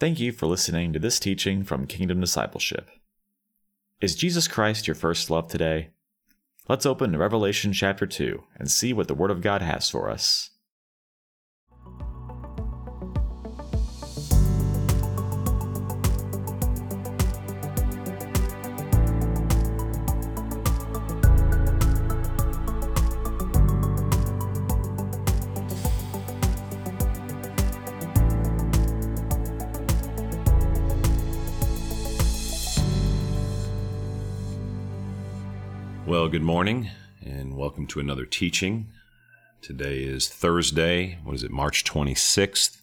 Thank you for listening to this teaching from Kingdom Discipleship. Is Jesus Christ your first love today? Let's open to Revelation chapter 2 and see what the Word of God has for us. Good morning and welcome to another teaching. Today is Thursday. What is it, March 26th?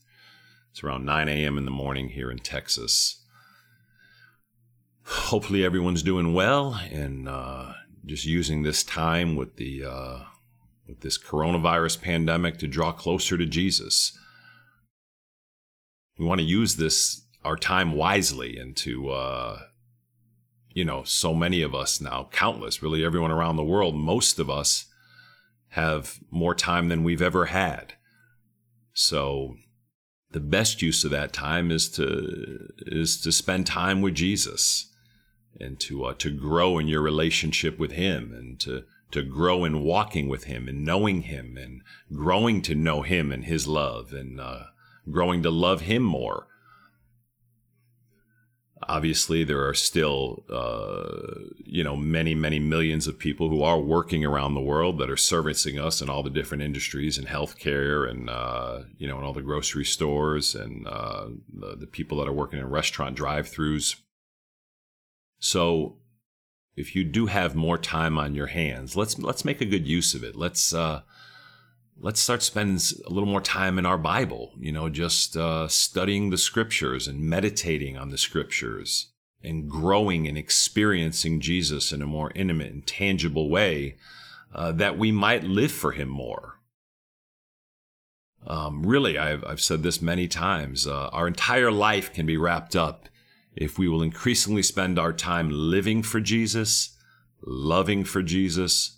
It's around 9 a.m. in the morning here in Texas. Hopefully, everyone's doing well and uh, just using this time with the uh, with this coronavirus pandemic to draw closer to Jesus. We want to use this our time wisely and to uh, you know, so many of us now, countless, really everyone around the world, most of us have more time than we've ever had. So the best use of that time is to is to spend time with Jesus and to uh, to grow in your relationship with him and to to grow in walking with him and knowing him and growing to know him and his love and uh, growing to love him more obviously there are still uh, you know many many millions of people who are working around the world that are servicing us in all the different industries and healthcare and uh, you know in all the grocery stores and uh, the, the, people that are working in restaurant drive-throughs. So if you do have more time on your hands let's let's make a good use of it. Let's uh, let's start spending a little more time in our Bible, you know, just uh, studying the scriptures and meditating on the scriptures and growing and experiencing Jesus in a more intimate and tangible way uh, that we might live for him more. Um, really, I've, I've said this many times. Uh, our entire life can be wrapped up if we will increasingly spend our time living for Jesus, loving for Jesus,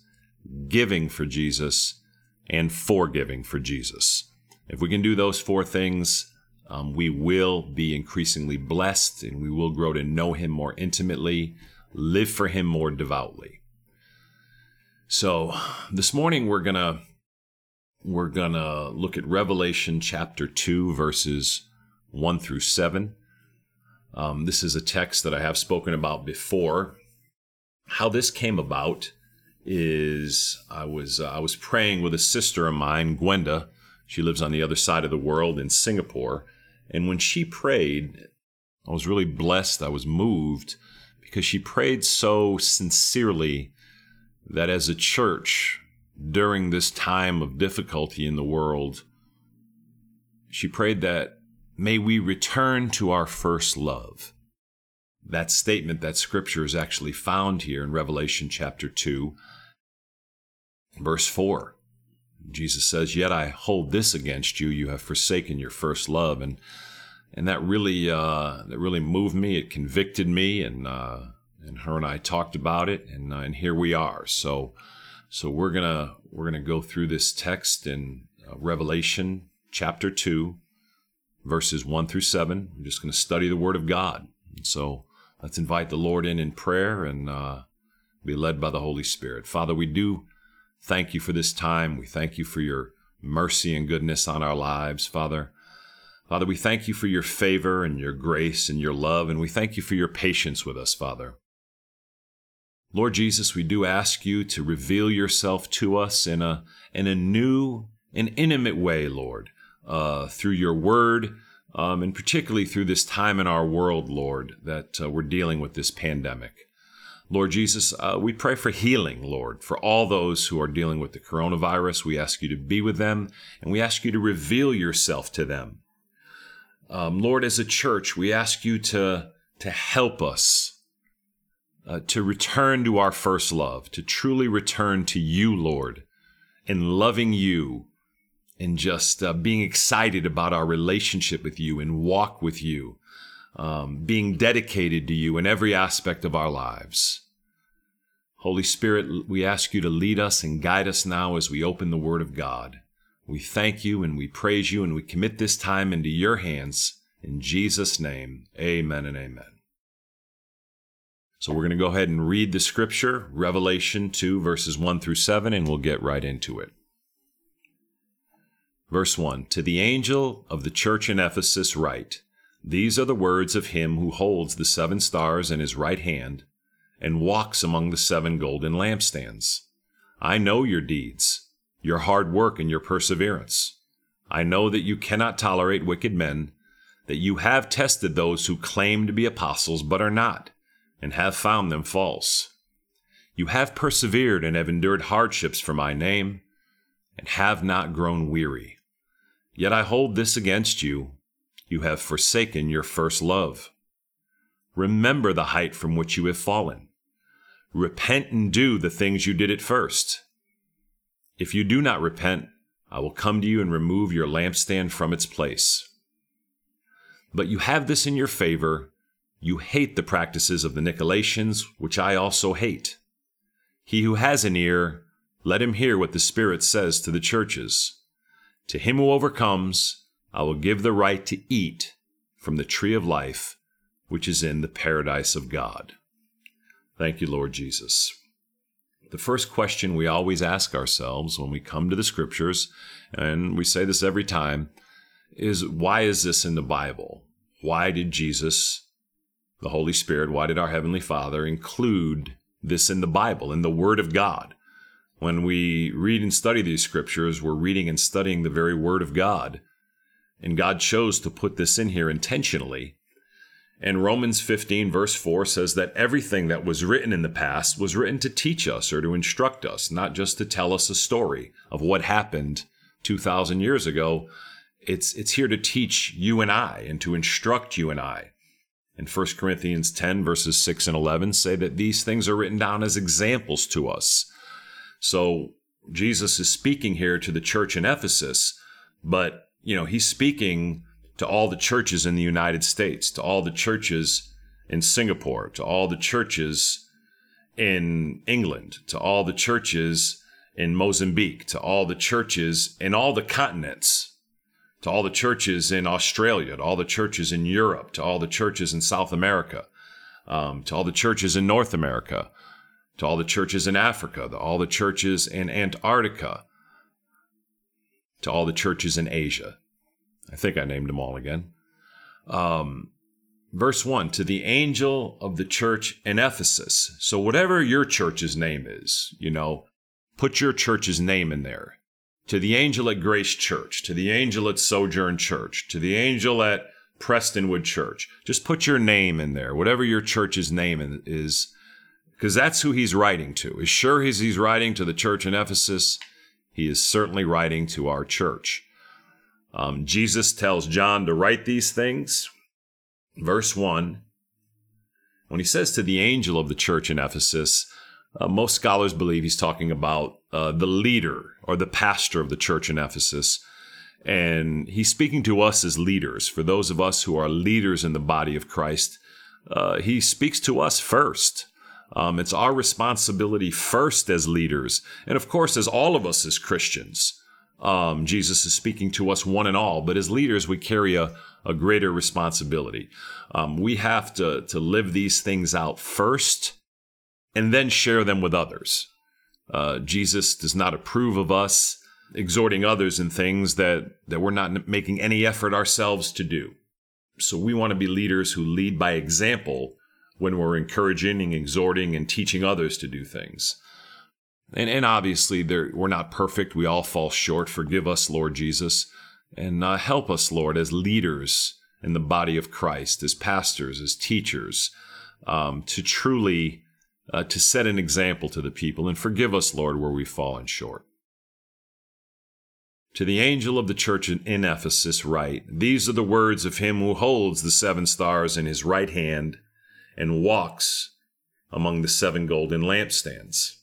giving for Jesus, and forgiving for Jesus. If we can do those four things, um, we will be increasingly blessed and we will grow to know Him more intimately, live for Him more devoutly. So this morning we're gonna we're gonna look at Revelation chapter two verses one through seven. Um, this is a text that I have spoken about before. How this came about is I was uh, I was praying with a sister of mine, Gwenda. She lives on the other side of the world in Singapore, and when she prayed, I was really blessed. I was moved because she prayed so sincerely that as a church during this time of difficulty in the world, she prayed that may we return to our first love. That statement, that scripture is actually found here in Revelation chapter 2. Verse 4 Jesus says, Yet I hold this against you, you have forsaken your first love. And and that really uh, that really moved me. It convicted me, and uh, and her and I talked about it, and uh, and here we are. So so we're gonna we're gonna go through this text in uh, Revelation chapter two, verses one through seven. We're just gonna study the Word of God. And so let's invite the Lord in in prayer and uh, be led by the Holy Spirit. Father, we do thank you for this time. We thank you for your mercy and goodness on our lives, Father. Father, we thank you for your favor and your grace and your love, and we thank you for your patience with us, Father. Lord Jesus, we do ask you to reveal yourself to us in a, in a new and intimate way, Lord, uh, through your word, um, and particularly through this time in our world, Lord, that uh, we're dealing with this pandemic. Lord Jesus, uh, we pray for healing, Lord, for all those who are dealing with the coronavirus. We ask you to be with them and we ask you to reveal yourself to them. Um, Lord, as a church, we ask you to, to help us uh, to return to our first love, to truly return to you, Lord, and loving you and just uh, being excited about our relationship with you and walk with you um, being dedicated to you in every aspect of our lives. Holy Spirit, we ask you to lead us and guide us now as we open the Word of God. We thank you and we praise you and we commit this time into your hands In Jesus' name, amen and amen. So we're going to go ahead and read the scripture, Revelation 2, verses 1 through 7, and we'll get right into it. Verse 1 To the angel of the church in Ephesus, write These are the words of him who holds the seven stars in his right hand and walks among the seven golden lampstands. I know your deeds, your hard work, and your perseverance. I know that you cannot tolerate wicked men, that you have tested those who claim to be apostles but are not and have found them false. You have persevered and have endured hardships for my name, and have not grown weary. Yet I hold this against you you have forsaken your first love. Remember the height from which you have fallen. Repent and do the things you did at first. If you do not repent, I will come to you and remove your lampstand from its place. But you have this in your favor you hate the practices of the Nicolaitans, which I also hate. He who has an ear, let him hear what the Spirit says to the churches. To him who overcomes, I will give the right to eat from the tree of life, which is in the paradise of God. Thank you, Lord Jesus. The first question we always ask ourselves when we come to the scriptures, and we say this every time, is why is this in the Bible? Why did Jesus the Holy Spirit, why did our Heavenly Father include this in the Bible, in the Word of God? When we read and study these scriptures, we're reading and studying the very Word of God. And God chose to put this in here intentionally. And Romans 15, verse 4 says that everything that was written in the past was written to teach us or to instruct us, not just to tell us a story of what happened 2,000 years ago. It's, it's here to teach you and I and to instruct you and I in 1 Corinthians 10, verses 6 and 11, say that these things are written down as examples to us. So Jesus is speaking here to the church in Ephesus, but, you know, he's speaking to all the churches in the United States, to all the churches in Singapore, to all the churches in England, to all the churches in Mozambique, to all the churches in all the continents to all the churches in Australia, to all the churches in Europe, to all the churches in South America, um, to all the churches in North America, to all the churches in Africa, to all the churches in Antarctica, to all the churches in Asia. I think I named them all again. Um, verse 1 to the angel of the church in Ephesus. So, whatever your church's name is, you know, put your church's name in there to the angel at Grace Church, to the angel at Sojourn Church, to the angel at Prestonwood Church. Just put your name in there, whatever your church's name is, because that's who he's writing to. As sure as he's writing to the church in Ephesus, he is certainly writing to our church. Um, Jesus tells John to write these things. Verse 1 When he says to the angel of the church in Ephesus, uh, most scholars believe he's talking about uh, the leader or the pastor of the church in Ephesus. And he's speaking to us as leaders, for those of us who are leaders in the body of Christ. Uh, he speaks to us first. Um, it's our responsibility first as leaders. And of course, as all of us as Christians, um, Jesus is speaking to us one and all. But as leaders, we carry a, a greater responsibility. Um, we have to, to live these things out first and then share them with others. Uh, Jesus does not approve of us exhorting others in things that, that we're not making any effort ourselves to do. So we want to be leaders who lead by example when we're encouraging and exhorting and teaching others to do things. And, and obviously, we're not perfect. We all fall short. Forgive us, Lord Jesus. And uh, help us, Lord, as leaders in the body of Christ, as pastors, as teachers, um, to truly uh, to set an example to the people, and forgive us, Lord, where we've fallen short. To the angel of the church in Ephesus, write These are the words of him who holds the seven stars in his right hand and walks among the seven golden lampstands.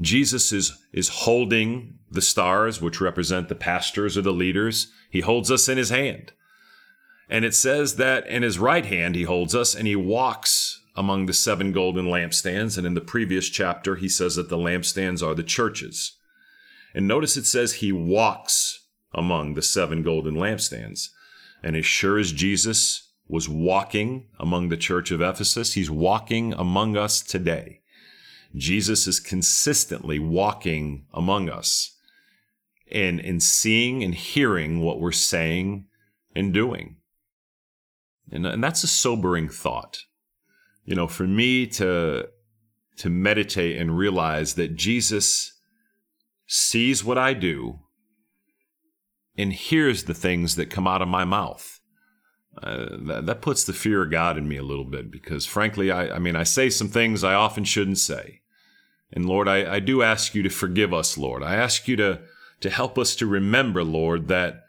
Jesus is, is holding the stars, which represent the pastors or the leaders. He holds us in his hand. And it says that in his right hand he holds us and he walks among the seven golden lampstands. And in the previous chapter, he says that the lampstands are the churches. And notice it says he walks among the seven golden lampstands. And as sure as Jesus was walking among the church of Ephesus, he's walking among us today. Jesus is consistently walking among us and in seeing and hearing what we're saying and doing. And, and that's a sobering thought. You know, for me to to meditate and realize that Jesus sees what I do and hears the things that come out of my mouth. Uh, that, that puts the fear of God in me a little bit because, frankly, I, I mean, I say some things I often shouldn't say. And Lord, I, I do ask you to forgive us, Lord. I ask you to, to help us to remember, Lord, that,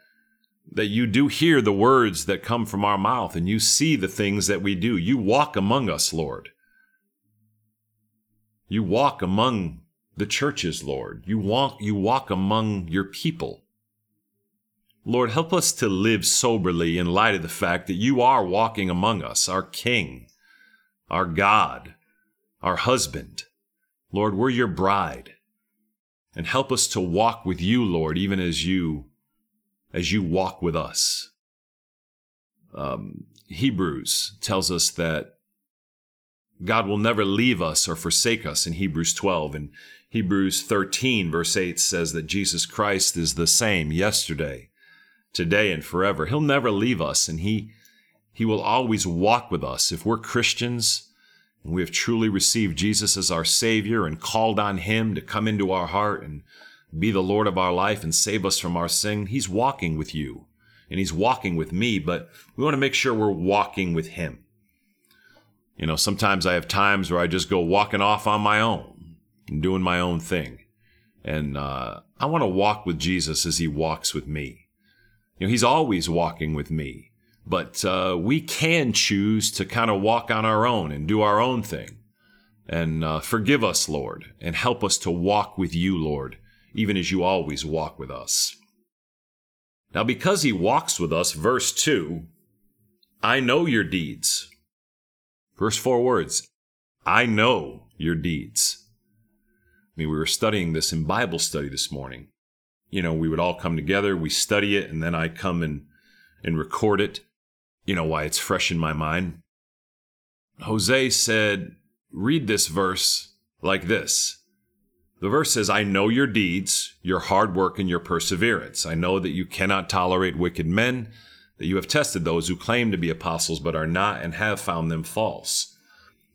that you do hear the words that come from our mouth and you see the things that we do. You walk among us, Lord. You walk among the churches, Lord. You walk, you walk among your people. Lord, help us to live soberly in light of the fact that you are walking among us, our King, our God, our husband. Lord, we're your bride. And help us to walk with you, Lord, even as you as you walk with us. Um, Hebrews tells us that God will never leave us or forsake us in Hebrews 12. And Hebrews 13, verse 8 says that Jesus Christ is the same yesterday, today, and forever. He'll never leave us, and He, he will always walk with us. If we're Christians and we have truly received Jesus as our Savior and called on Him to come into our heart and be the Lord of our life and save us from our sin, He's walking with you and He's walking with me, but we want to make sure we're walking with Him. You know, sometimes I have times where I just go walking off on my own and doing my own thing. And uh, I want to walk with Jesus as he walks with me. You know, he's always walking with me, but uh, we can choose to kind of walk on our own and do our own thing. And uh, forgive us, Lord, and help us to walk with you, Lord, even as you always walk with us. Now, because he walks with us, verse 2, I know your deeds. Verse 4 words, I know your deeds. I mean, we were studying this in Bible study this morning. You know, we would all come together, we study it, and then I come and, and record it. You know why it's fresh in my mind. Jose said, read this verse like this. The verse says, I know your deeds, your hard work, and your perseverance. I know that you cannot tolerate wicked men, that you have tested those who claim to be apostles but are not, and have found them false.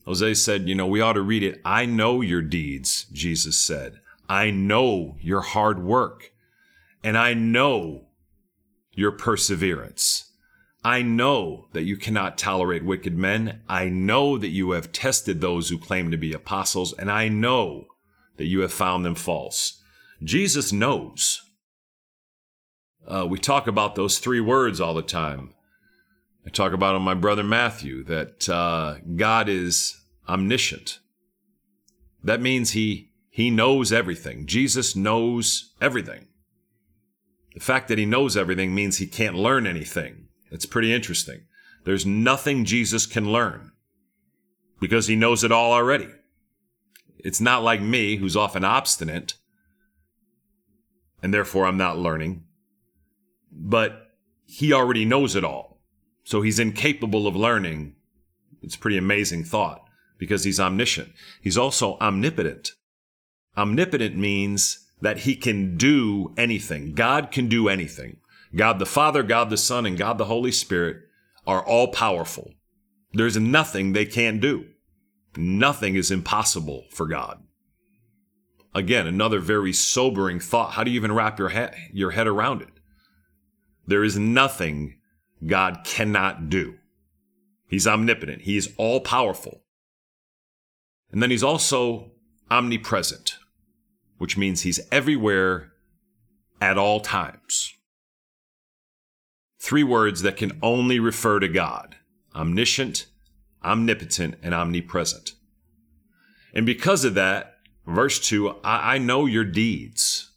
Jose said, You know, we ought to read it. I know your deeds, Jesus said. I know your hard work. And I know your perseverance. I know that you cannot tolerate wicked men. I know that you have tested those who claim to be apostles, and I know that you have found them false. Jesus knows. Uh, we talk about those three words all the time I talk about in my brother Matthew that uh, God is omniscient. That means he he knows everything. Jesus knows everything. The fact that he knows everything means he can't learn anything. It's pretty interesting. There's nothing Jesus can learn because he knows it all already. It's not like me, who's often obstinate, and therefore I'm not learning, but he already knows it all. So he's incapable of learning. It's a pretty amazing thought because he's omniscient. He's also omnipotent. Omnipotent means that he can do anything. God can do anything. God the Father, God the Son, and God the Holy Spirit are all powerful. There's nothing they can't do. Nothing is impossible for God. Again, another very sobering thought. How do you even wrap your head, your head around it? There is nothing God cannot do. He's omnipotent. He is all powerful. And then he's also omnipresent, which means he's everywhere at all times. Three words that can only refer to God omniscient, omnipotent, and omnipresent. And because of that, verse 2 I, I know your deeds.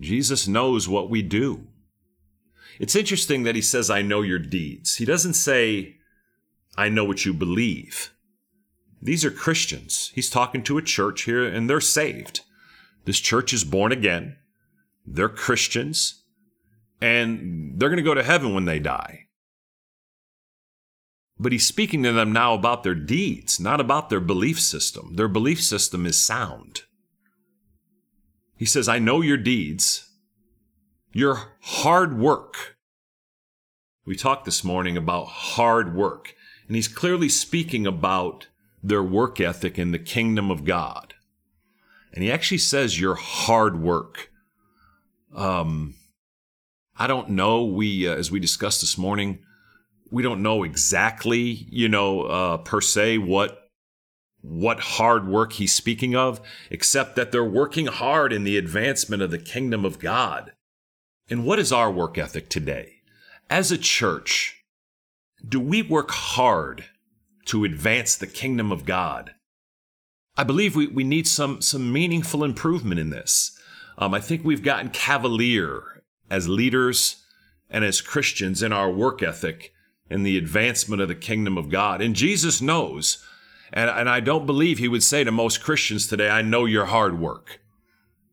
Jesus knows what we do. It's interesting that he says, I know your deeds. He doesn't say, I know what you believe. These are Christians. He's talking to a church here, and they're saved. This church is born again. They're Christians. and they're going to go to heaven when they die. But he's speaking to them now about their deeds, not about their belief system. Their belief system is sound. He says, I know your deeds, your hard work. We talked this morning about hard work, and he's clearly speaking about their work ethic in the kingdom of God. And he actually says your hard work. Um, I don't know. We, uh, as we discussed this morning, we don't know exactly, you know, uh, per se what what hard work he's speaking of, except that they're working hard in the advancement of the kingdom of God. And what is our work ethic today? As a church, do we work hard to advance the kingdom of God? I believe we, we need some, some meaningful improvement in this. Um, I think we've gotten cavalier as leaders and as Christians in our work ethic in the advancement of the kingdom of God. And Jesus knows and, and I don't believe he would say to most Christians today, I know your hard work.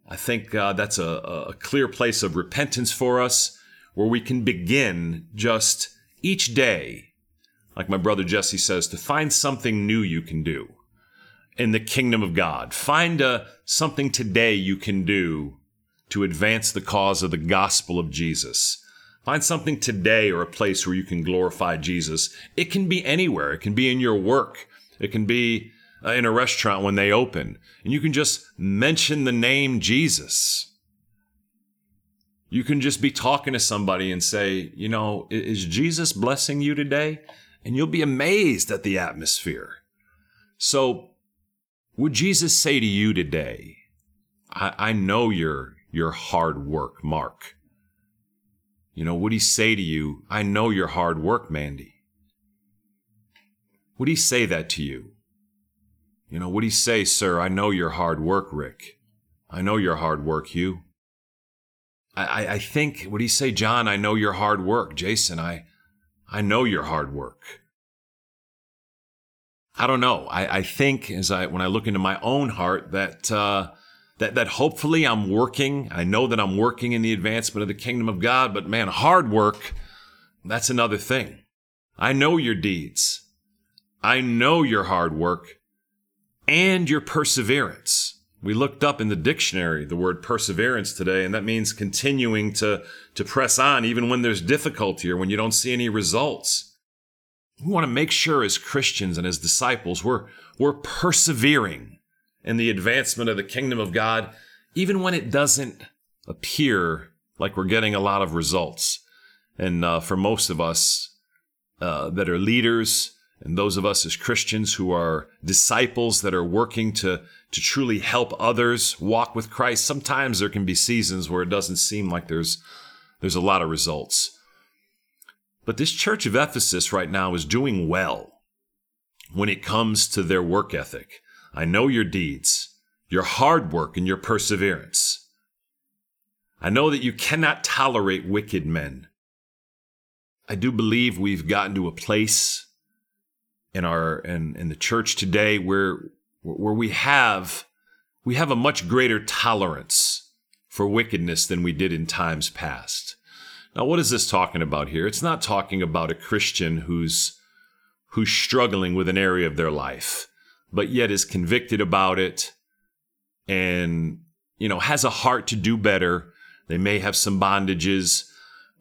I think uh, that's a, a clear place of repentance for us where we can begin just each day, like my brother Jesse says, to find something new you can do in the kingdom of God. Find uh, something today you can do to advance the cause of the gospel of Jesus. Find something today or a place where you can glorify Jesus. It can be anywhere. It can be in your work. It can be uh, in a restaurant when they open, and you can just mention the name Jesus. You can just be talking to somebody and say, you know, is Jesus blessing you today? And you'll be amazed at the atmosphere. So, would Jesus say to you today, I, I know your, your hard work, Mark. You know, would he say to you, I know your hard work, Mandy? Would he say that to you? You know, would he say, Sir, I know your hard work, Rick? I know your hard work, Hugh. I, I, think, would he say, John, I know your hard work? Jason, I, I know your hard work. I don't know. I, I think as I when I look into my own heart that uh, that that hopefully I'm working. I know that I'm working in the advancement of the kingdom of God. But man, hard work, that's another thing. I know your deeds. I know your hard work and your perseverance. We looked up in the dictionary the word perseverance today, and that means continuing to, to press on even when there's difficulty or when you don't see any results. We want to make sure as Christians and as disciples, we're, we're persevering in the advancement of the kingdom of God, even when it doesn't appear like we're getting a lot of results. And uh, for most of us uh, that are leaders, and those of us as Christians who are disciples that are working to, to truly help others walk with Christ, sometimes there can be seasons where it doesn't seem like there's, there's a lot of results. But this church of Ephesus right now is doing well when it comes to their work ethic. I know your deeds, your hard work, and your perseverance. I know that you cannot tolerate wicked men. I do believe we've gotten to a place in our in, in the church today where where we have we have a much greater tolerance for wickedness than we did in times past. Now, what is this talking about here? It's not talking about a Christian who's who's struggling with an area of their life, but yet is convicted about it and you know has a heart to do better. They may have some bondages.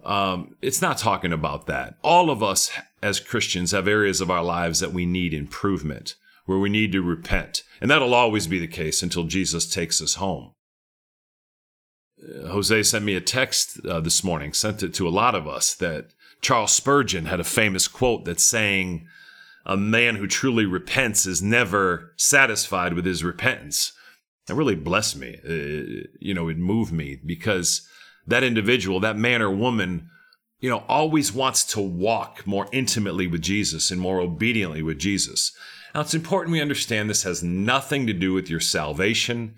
Um, it's not talking about that. All of us as Christians have areas of our lives that we need improvement, where we need to repent. And that'll always be the case until Jesus takes us home. Uh, Jose sent me a text uh, this morning, sent it to a lot of us, that Charles Spurgeon had a famous quote that's saying, A man who truly repents is never satisfied with his repentance. That really blessed me. Uh, you know, it moved me because that individual, that man or woman, you know, always wants to walk more intimately with Jesus and more obediently with Jesus. Now, it's important we understand this has nothing to do with your salvation.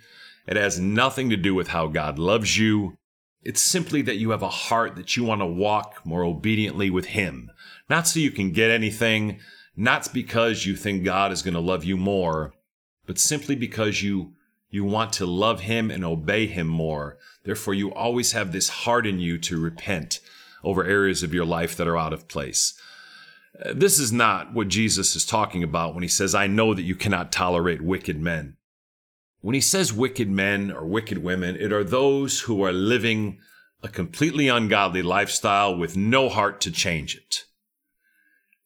It has nothing to do with how God loves you. It's simply that you have a heart that you want to walk more obediently with Him. Not so you can get anything, not because you think God is going to love you more, but simply because you, You want to love him and obey him more. Therefore, you always have this heart in you to repent over areas of your life that are out of place. Uh, this is not what Jesus is talking about when he says, I know that you cannot tolerate wicked men. When he says wicked men or wicked women, it are those who are living a completely ungodly lifestyle with no heart to change it.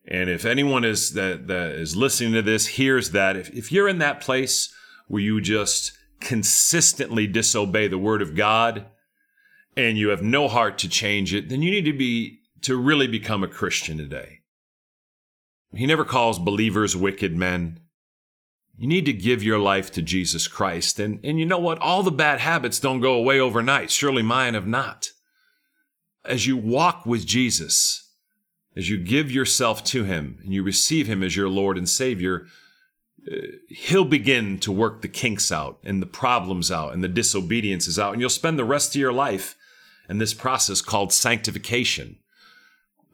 And if anyone is that, that is listening to this hears that, if, if you're in that place where you just consistently disobey the word of God and you have no heart to change it, then you need to be to really become a Christian today. He never calls believers wicked men. You need to give your life to Jesus Christ. And, and you know what? All the bad habits don't go away overnight. Surely mine have not. As you walk with Jesus, as you give yourself to Him and you receive Him as your Lord and Savior, uh, He'll begin to work the kinks out and the problems out and the disobediences out. And you'll spend the rest of your life in this process called sanctification.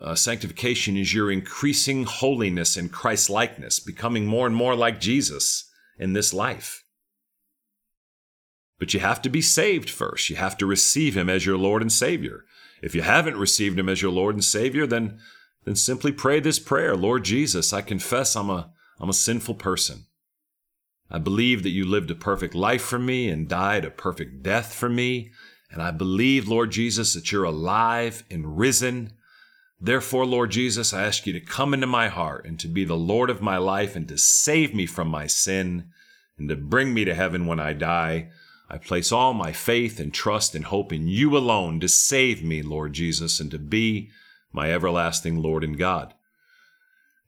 Uh, sanctification is your increasing holiness and Christ likeness, becoming more and more like Jesus in this life. But you have to be saved first. You have to receive Him as your Lord and Savior. If you haven't received Him as your Lord and Savior, then, then simply pray this prayer Lord Jesus, I confess I'm a, I'm a sinful person. I believe that you lived a perfect life for me and died a perfect death for me. And I believe, Lord Jesus, that you're alive and risen Therefore, Lord Jesus, I ask you to come into my heart and to be the Lord of my life and to save me from my sin and to bring me to heaven when I die. I place all my faith and trust and hope in you alone to save me, Lord Jesus, and to be my everlasting Lord and God.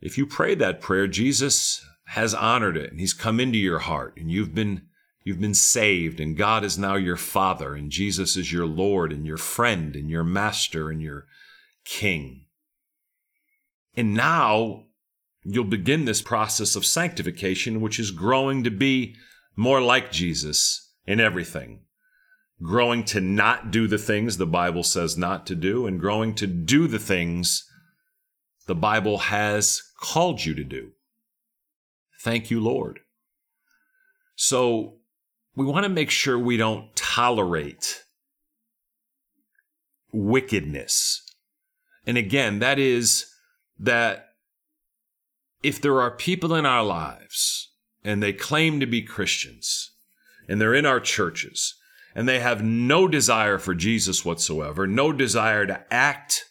If you pray that prayer, Jesus has honored it and he's come into your heart and you've been you've been saved and God is now your father and Jesus is your Lord and your friend and your master and your king. And now you'll begin this process of sanctification, which is growing to be more like Jesus in everything. Growing to not do the things the Bible says not to do, and growing to do the things the Bible has called you to do. Thank you, Lord. So we want to make sure we don't tolerate wickedness and again, that is that if there are people in our lives and they claim to be Christians and they're in our churches and they have no desire for Jesus whatsoever, no desire to act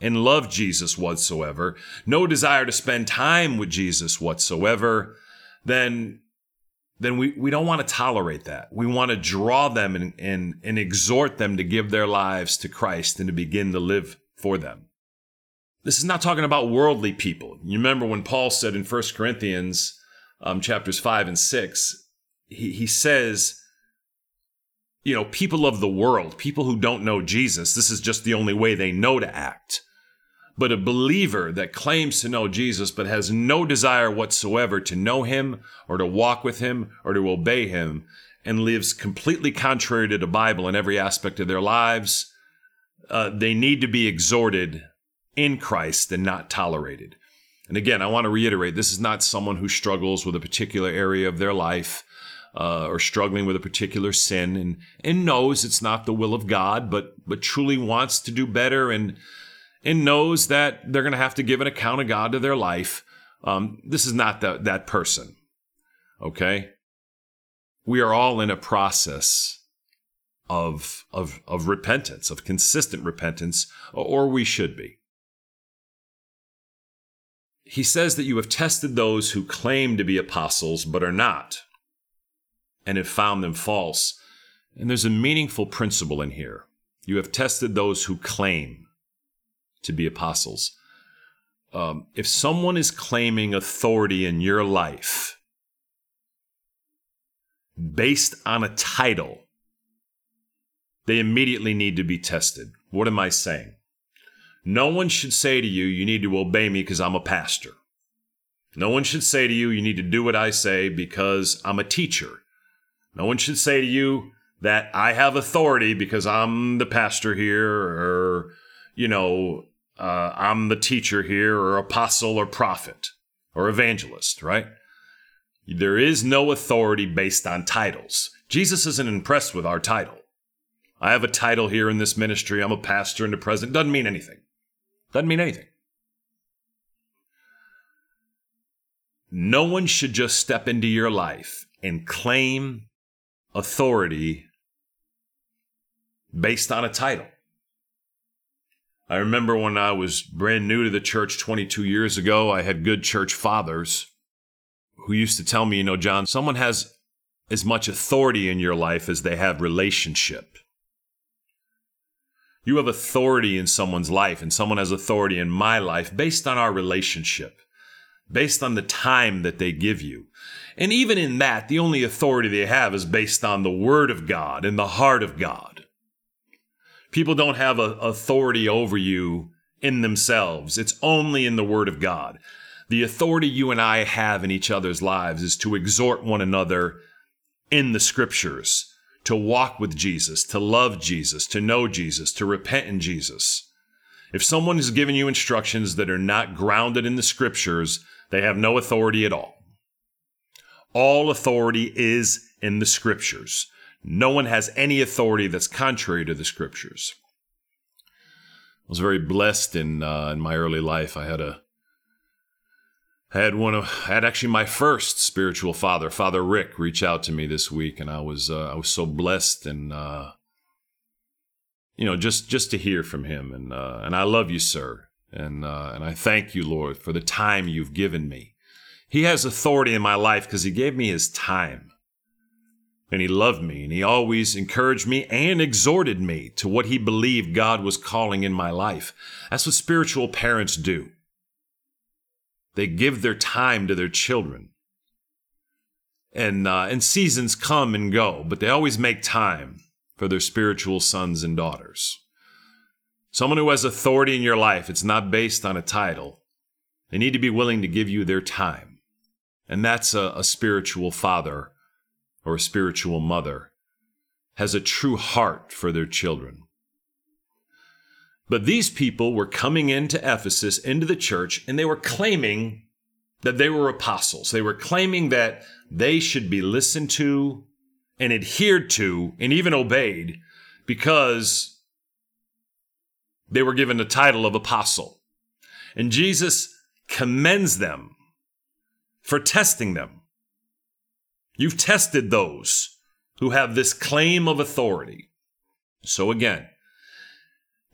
and love Jesus whatsoever, no desire to spend time with Jesus whatsoever, then then we, we don't want to tolerate that. We want to draw them and, and, and exhort them to give their lives to Christ and to begin to live for them. This is not talking about worldly people. You remember when Paul said in 1 Corinthians um, chapters 5 and 6, he, he says, you know, people of the world, people who don't know Jesus, this is just the only way they know to act. But a believer that claims to know Jesus but has no desire whatsoever to know him or to walk with him or to obey him and lives completely contrary to the Bible in every aspect of their lives, uh, they need to be exhorted in Christ and not tolerated. And again, I want to reiterate this is not someone who struggles with a particular area of their life uh, or struggling with a particular sin and, and knows it's not the will of God, but, but truly wants to do better and, and knows that they're going to have to give an account of God to their life. Um, this is not the, that person. Okay? We are all in a process of, of, of repentance, of consistent repentance, or we should be. He says that you have tested those who claim to be apostles but are not, and have found them false. And there's a meaningful principle in here. You have tested those who claim to be apostles. Um, if someone is claiming authority in your life based on a title, they immediately need to be tested. What am I saying? No one should say to you, you need to obey me because I'm a pastor. No one should say to you, you need to do what I say because I'm a teacher. No one should say to you that I have authority because I'm the pastor here or, you know, uh, I'm the teacher here or apostle or prophet or evangelist, right? There is no authority based on titles. Jesus isn't impressed with our title. I have a title here in this ministry. I'm a pastor and a president. Doesn't mean anything. Doesn't mean anything. No one should just step into your life and claim authority based on a title. I remember when I was brand new to the church 22 years ago, I had good church fathers who used to tell me, you know, John, someone has as much authority in your life as they have relationship. You have authority in someone's life, and someone has authority in my life based on our relationship, based on the time that they give you. And even in that, the only authority they have is based on the Word of God and the heart of God. People don't have authority over you in themselves. It's only in the Word of God. The authority you and I have in each other's lives is to exhort one another in the scriptures to walk with Jesus, to love Jesus, to know Jesus, to repent in Jesus. If someone is giving you instructions that are not grounded in the scriptures, they have no authority at all. All authority is in the scriptures. No one has any authority that's contrary to the scriptures. I was very blessed in uh, in my early life. I had a had one of I had actually my first spiritual father, Father Rick, reach out to me this week, and I was uh, I was so blessed and uh, you know just just to hear from him, and uh, and I love you, sir, and uh, and I thank you, Lord, for the time you've given me. He has authority in my life because he gave me his time, and he loved me, and he always encouraged me and exhorted me to what he believed God was calling in my life. That's what spiritual parents do. They give their time to their children. And, uh, and seasons come and go, but they always make time for their spiritual sons and daughters. Someone who has authority in your life, it's not based on a title. They need to be willing to give you their time. And that's a, a spiritual father or a spiritual mother, has a true heart for their children. But these people were coming into Ephesus, into the church, and they were claiming that they were apostles. They were claiming that they should be listened to and adhered to and even obeyed because they were given the title of apostle. And Jesus commends them for testing them. You've tested those who have this claim of authority. So again,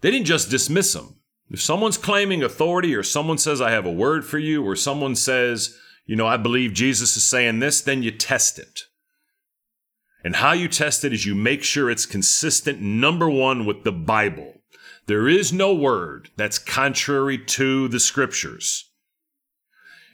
they didn't just dismiss them. If someone's claiming authority or someone says, I have a word for you, or someone says, you know, I believe Jesus is saying this, then you test it. And how you test it is you make sure it's consistent, number one, with the Bible. There is no word that's contrary to the scriptures.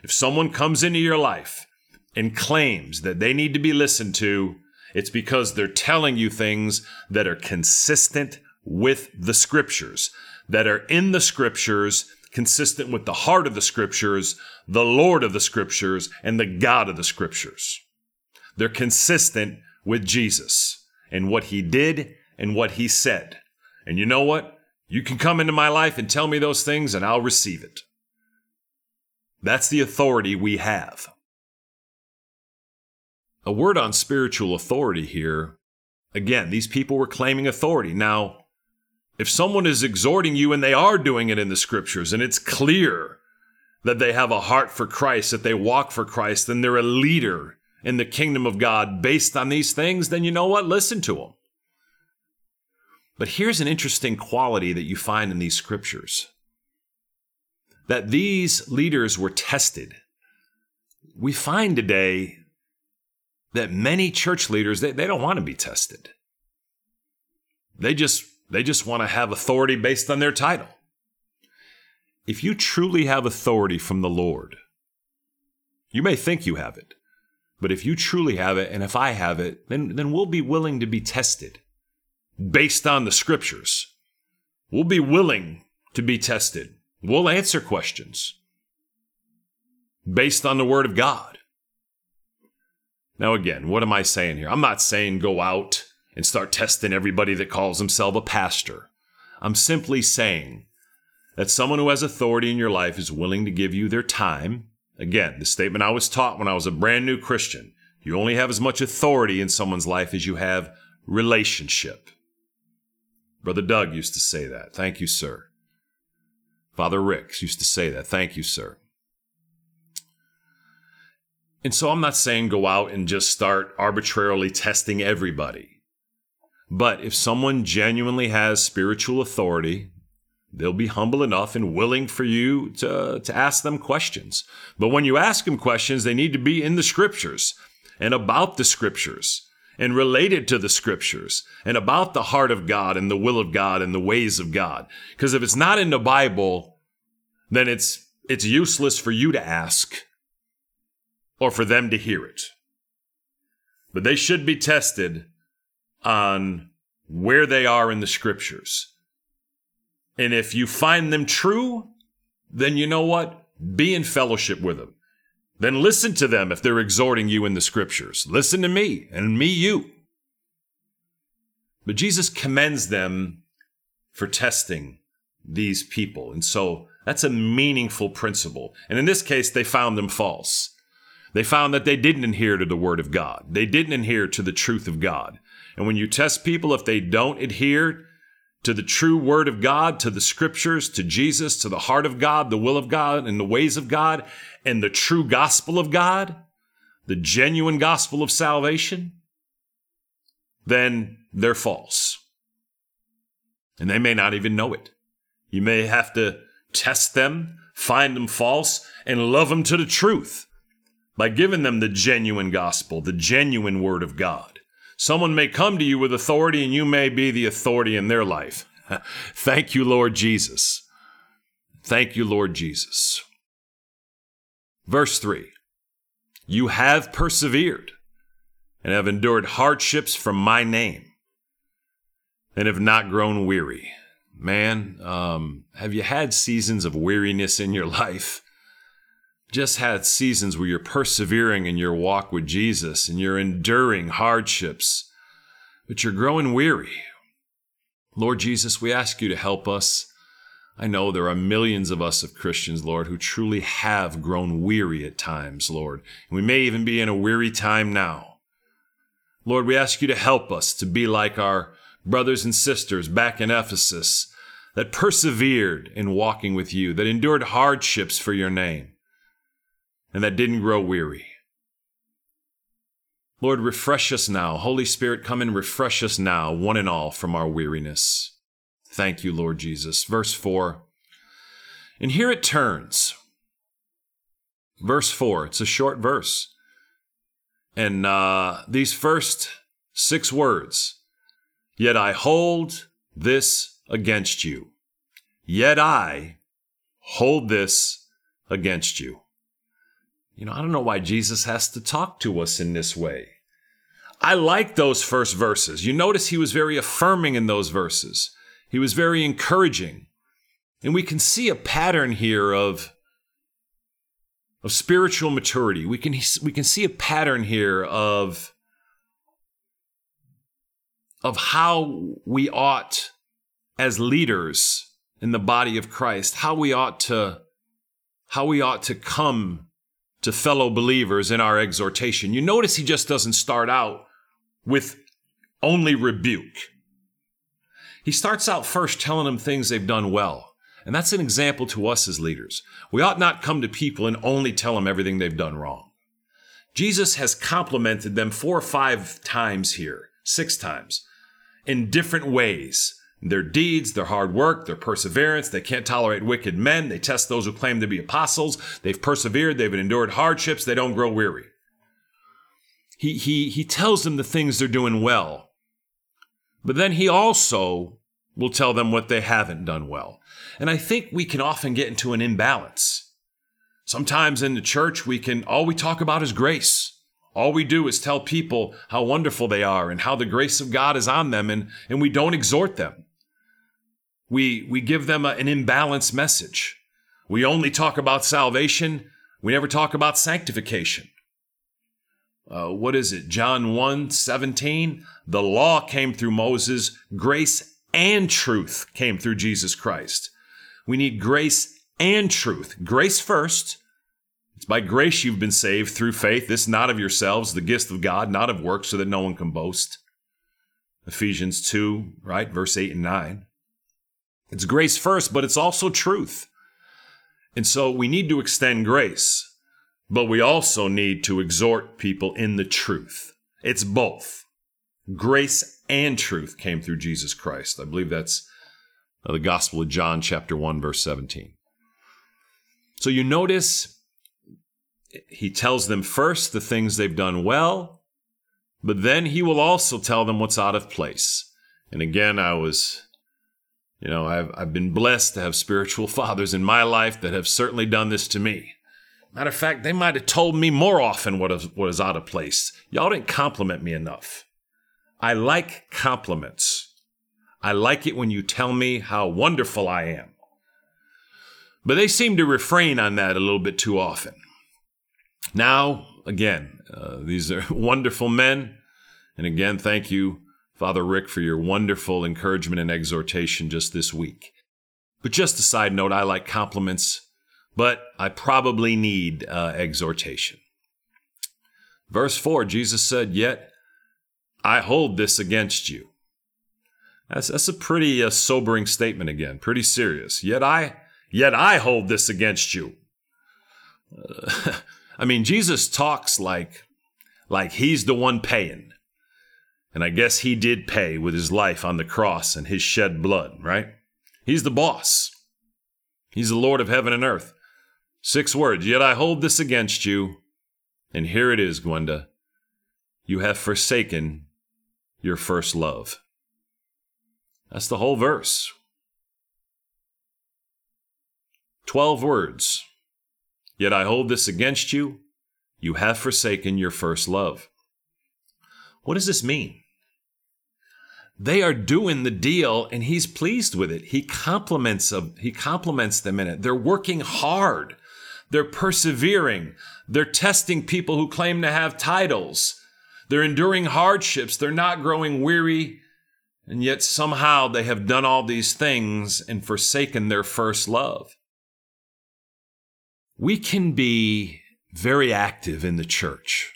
If someone comes into your life and claims that they need to be listened to, it's because they're telling you things that are consistent with the scriptures, that are in the scriptures, consistent with the heart of the scriptures, the Lord of the scriptures, and the God of the scriptures. They're consistent with Jesus and what he did and what he said. And you know what? You can come into my life and tell me those things and I'll receive it. That's the authority we have. A word on spiritual authority here. Again, these people were claiming authority. Now, if someone is exhorting you and they are doing it in the scriptures and it's clear that they have a heart for Christ, that they walk for Christ, then they're a leader in the kingdom of God based on these things, then you know what? Listen to them. But here's an interesting quality that you find in these scriptures that these leaders were tested. We find today that many church leaders, they, they don't want to be tested. They just they just want to have authority based on their title. If you truly have authority from the Lord, you may think you have it, but if you truly have it, and if I have it, then, then we'll be willing to be tested based on the scriptures. We'll be willing to be tested. We'll answer questions based on the Word of God. Now, again, what am I saying here? I'm not saying go out and start testing everybody that calls himself a pastor. I'm simply saying that someone who has authority in your life is willing to give you their time. Again, the statement I was taught when I was a brand new Christian You only have as much authority in someone's life as you have relationship. Brother Doug used to say that. Thank you, sir. Father Ricks used to say that. Thank you, sir. And so I'm not saying go out and just start arbitrarily testing everybody. But if someone genuinely has spiritual authority, they'll be humble enough and willing for you to, to ask them questions. But when you ask them questions, they need to be in the scriptures and about the scriptures and related to the scriptures and about the heart of God and the will of God and the ways of God. Because if it's not in the Bible, then it's, it's useless for you to ask or for them to hear it. But they should be tested on where they are in the scriptures. And if you find them true, then you know what? Be in fellowship with them. Then listen to them if they're exhorting you in the scriptures. Listen to me and me you. But Jesus commends them for testing these people. And so that's a meaningful principle. And in this case, they found them false. They found that they didn't adhere to the word of God. They didn't adhere to the truth of God. And when you test people, if they don't adhere to the true word of God, to the scriptures, to Jesus, to the heart of God, the will of God, and the ways of God, and the true gospel of God, the genuine gospel of salvation, then they're false. And they may not even know it. You may have to test them, find them false, and love them to the truth by giving them the genuine gospel, the genuine word of God. Someone may come to you with authority and you may be the authority in their life. Thank you, Lord Jesus. Thank you, Lord Jesus. Verse 3 You have persevered and have endured hardships from my name and have not grown weary. Man, um, have you had seasons of weariness in your life? Just had seasons where you're persevering in your walk with Jesus and you're enduring hardships, but you're growing weary. Lord Jesus, we ask you to help us. I know there are millions of us of Christians, Lord, who truly have grown weary at times, Lord. And we may even be in a weary time now. Lord, we ask you to help us to be like our brothers and sisters back in Ephesus that persevered in walking with you, that endured hardships for your name and that didn't grow weary. Lord, refresh us now. Holy Spirit, come and refresh us now, one and all, from our weariness. Thank you, Lord Jesus. Verse 4. And here it turns. Verse 4. It's a short verse. And uh, these first six words Yet I hold this against you. Yet I hold this against you. You know, I don't know why Jesus has to talk to us in this way. I like those first verses. You notice he was very affirming in those verses. He was very encouraging. And we can see a pattern here of, of spiritual maturity. We can, we can see a pattern here of, of how we ought, as leaders in the body of Christ, how we ought to, how we ought to come to fellow believers in our exhortation. You notice he just doesn't start out with only rebuke. He starts out first telling them things they've done well. And that's an example to us as leaders. We ought not come to people and only tell them everything they've done wrong. Jesus has complimented them four or five times here, six times, in different ways their deeds, their hard work, their perseverance. They can't tolerate wicked men. They test those who claim to be apostles. They've persevered. They've endured hardships. They don't grow weary. He, he, he tells them the things they're doing well. But then he also will tell them what they haven't done well. And I think we can often get into an imbalance. Sometimes in the church, we can, all we talk about is grace. All we do is tell people how wonderful they are and how the grace of God is on them, and, and we don't exhort them. We, we give them a, an imbalanced message. We only talk about salvation. We never talk about sanctification. Uh, what is it? John 1 17. The law came through Moses, grace and truth came through Jesus Christ. We need grace and truth. Grace first, It's by grace you've been saved through faith, this not of yourselves, the gift of God, not of works, so that no one can boast. Ephesians 2, right? Verse 8 and 9. It's grace first, but it's also truth. And so we need to extend grace, but we also need to exhort people in the truth. It's both. Grace and truth came through Jesus Christ. I believe that's uh, the Gospel of John, chapter 1, verse 17. So you notice he tells them first the things they've done well, but then he will also tell them what's out of place. And again, I was, you know, I've, I've been blessed to have spiritual fathers in my life that have certainly done this to me. Matter of fact, they might have told me more often what is, what is out of place. Y'all didn't compliment me enough. I like compliments. I like it when you tell me how wonderful I am. But they seem to refrain on that a little bit too often. Now, again, uh, these are wonderful men. And again, thank you, Father Rick, for your wonderful encouragement and exhortation just this week. But just a side note, I like compliments, but I probably need uh, exhortation. Verse 4, Jesus said, Yet I hold this against you. That's, that's a pretty uh, sobering statement again, pretty serious. Yet I, yet I hold this against you. Uh, I mean, Jesus talks like, like he's the one paying. And I guess he did pay with his life on the cross and his shed blood, right? He's the boss. He's the Lord of heaven and earth. Six words. Yet I hold this against you. And here it is, Gwenda. You have forsaken your first love. That's the whole verse. Twelve words. Yet I hold this against you. You have forsaken your first love. What does this mean? They are doing the deal and he's pleased with it. He compliments of, he compliments them in it. They're working hard. They're persevering. They're testing people who claim to have titles. They're enduring hardships. They're not growing weary. And yet somehow they have done all these things and forsaken their first love. We can be very active in the church.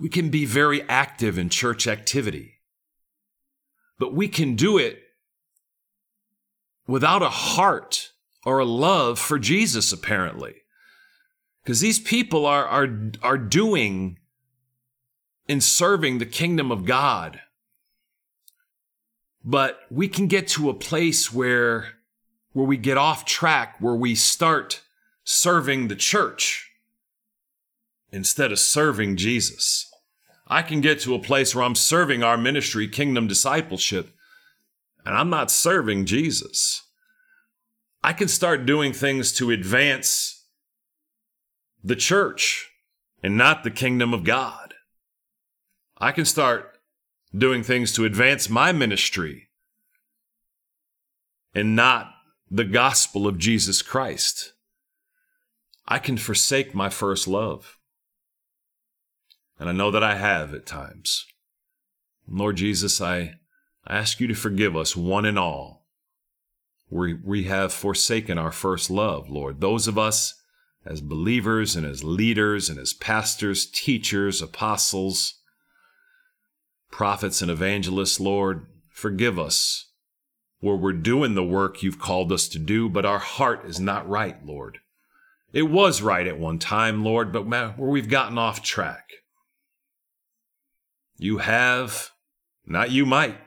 We can be very active in church activity. But we can do it without a heart or a love for Jesus, apparently. Because these people are, are, are doing and serving the kingdom of God. But we can get to a place where, where we get off track, where we start serving the church instead of serving Jesus. I can get to a place where I'm serving our ministry, kingdom discipleship, and I'm not serving Jesus. I can start doing things to advance the church and not the kingdom of God. I can start doing things to advance my ministry and not the gospel of Jesus Christ. I can forsake my first love. And I know that I have at times. Lord Jesus, I, I ask you to forgive us one and all. We, we have forsaken our first love, Lord. Those of us as believers and as leaders and as pastors, teachers, apostles, prophets, and evangelists, Lord, forgive us where we're doing the work you've called us to do, but our heart is not right, Lord. It was right at one time, Lord, but where we've gotten off track. You have, not you might,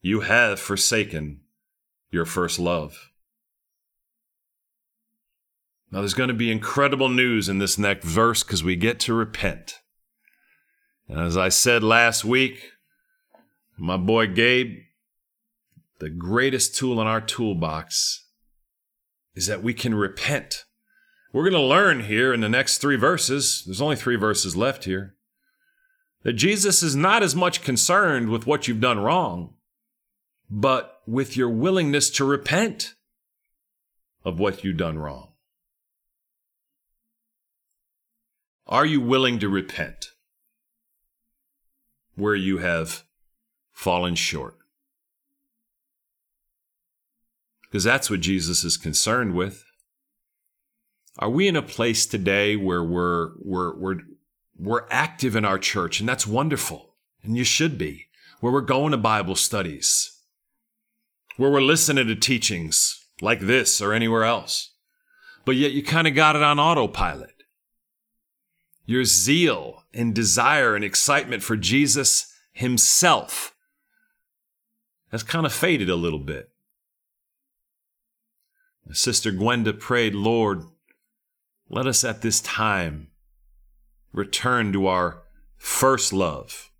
you have forsaken your first love. Now, there's going to be incredible news in this next verse because we get to repent. And as I said last week, my boy Gabe, the greatest tool in our toolbox is that we can repent. We're going to learn here in the next three verses, there's only three verses left here, that Jesus is not as much concerned with what you've done wrong, but with your willingness to repent of what you've done wrong. Are you willing to repent where you have fallen short? Because that's what Jesus is concerned with. Are we in a place today where we're we're we're we're active in our church and that's wonderful. And you should be where we're going to Bible studies where we're listening to teachings like this or anywhere else. But yet you kind of got it on autopilot. Your zeal and desire and excitement for Jesus himself has kind of faded a little bit. Sister Gwenda prayed, Lord, let us at this time return to our first love.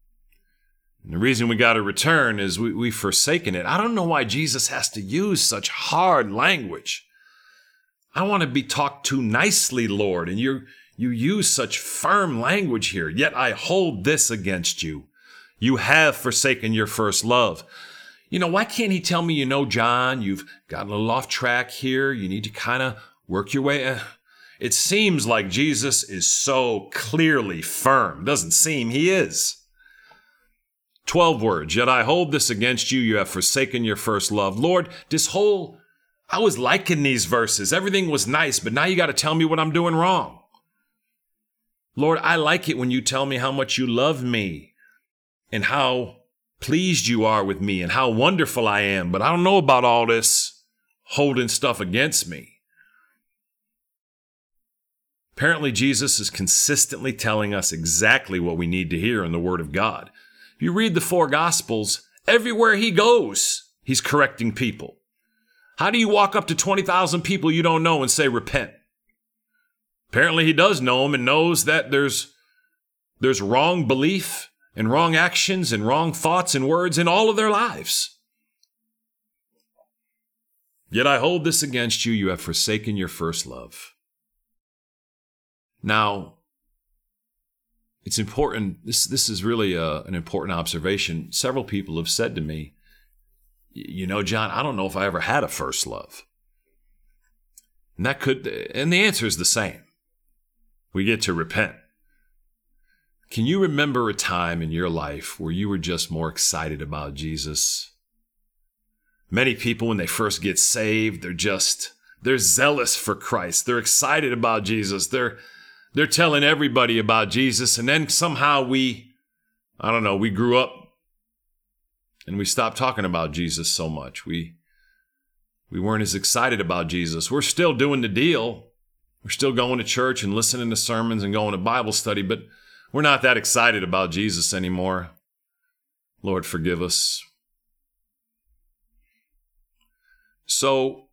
And the reason we got to return is we, we've forsaken it. I don't know why Jesus has to use such hard language. I want to be talked to nicely, Lord, and you you use such firm language here. Yet I hold this against you. You have forsaken your first love. You know, why can't he tell me, you know, John, you've gotten a little off track here. You need to kind of work your way. Uh, It seems like Jesus is so clearly firm. Doesn't seem he is. 12 words. Yet I hold this against you. You have forsaken your first love. Lord, this whole, I was liking these verses. Everything was nice, but now you got to tell me what I'm doing wrong. Lord, I like it when you tell me how much you love me and how pleased you are with me and how wonderful I am, but I don't know about all this holding stuff against me. Apparently, Jesus is consistently telling us exactly what we need to hear in the Word of God. If you read the four Gospels, everywhere he goes, he's correcting people. How do you walk up to 20,000 people you don't know and say, repent? Apparently, he does know them and knows that there's, there's wrong belief and wrong actions and wrong thoughts and words in all of their lives. Yet I hold this against you, you have forsaken your first love. Now, it's important. This this is really a, an important observation. Several people have said to me, "You know, John, I don't know if I ever had a first love." And that could, and the answer is the same. We get to repent. Can you remember a time in your life where you were just more excited about Jesus? Many people, when they first get saved, they're just they're zealous for Christ. They're excited about Jesus. They're they're telling everybody about Jesus. And then somehow we, I don't know, we grew up and we stopped talking about Jesus so much. We, we weren't as excited about Jesus. We're still doing the deal. We're still going to church and listening to sermons and going to Bible study, but we're not that excited about Jesus anymore. Lord, forgive us. So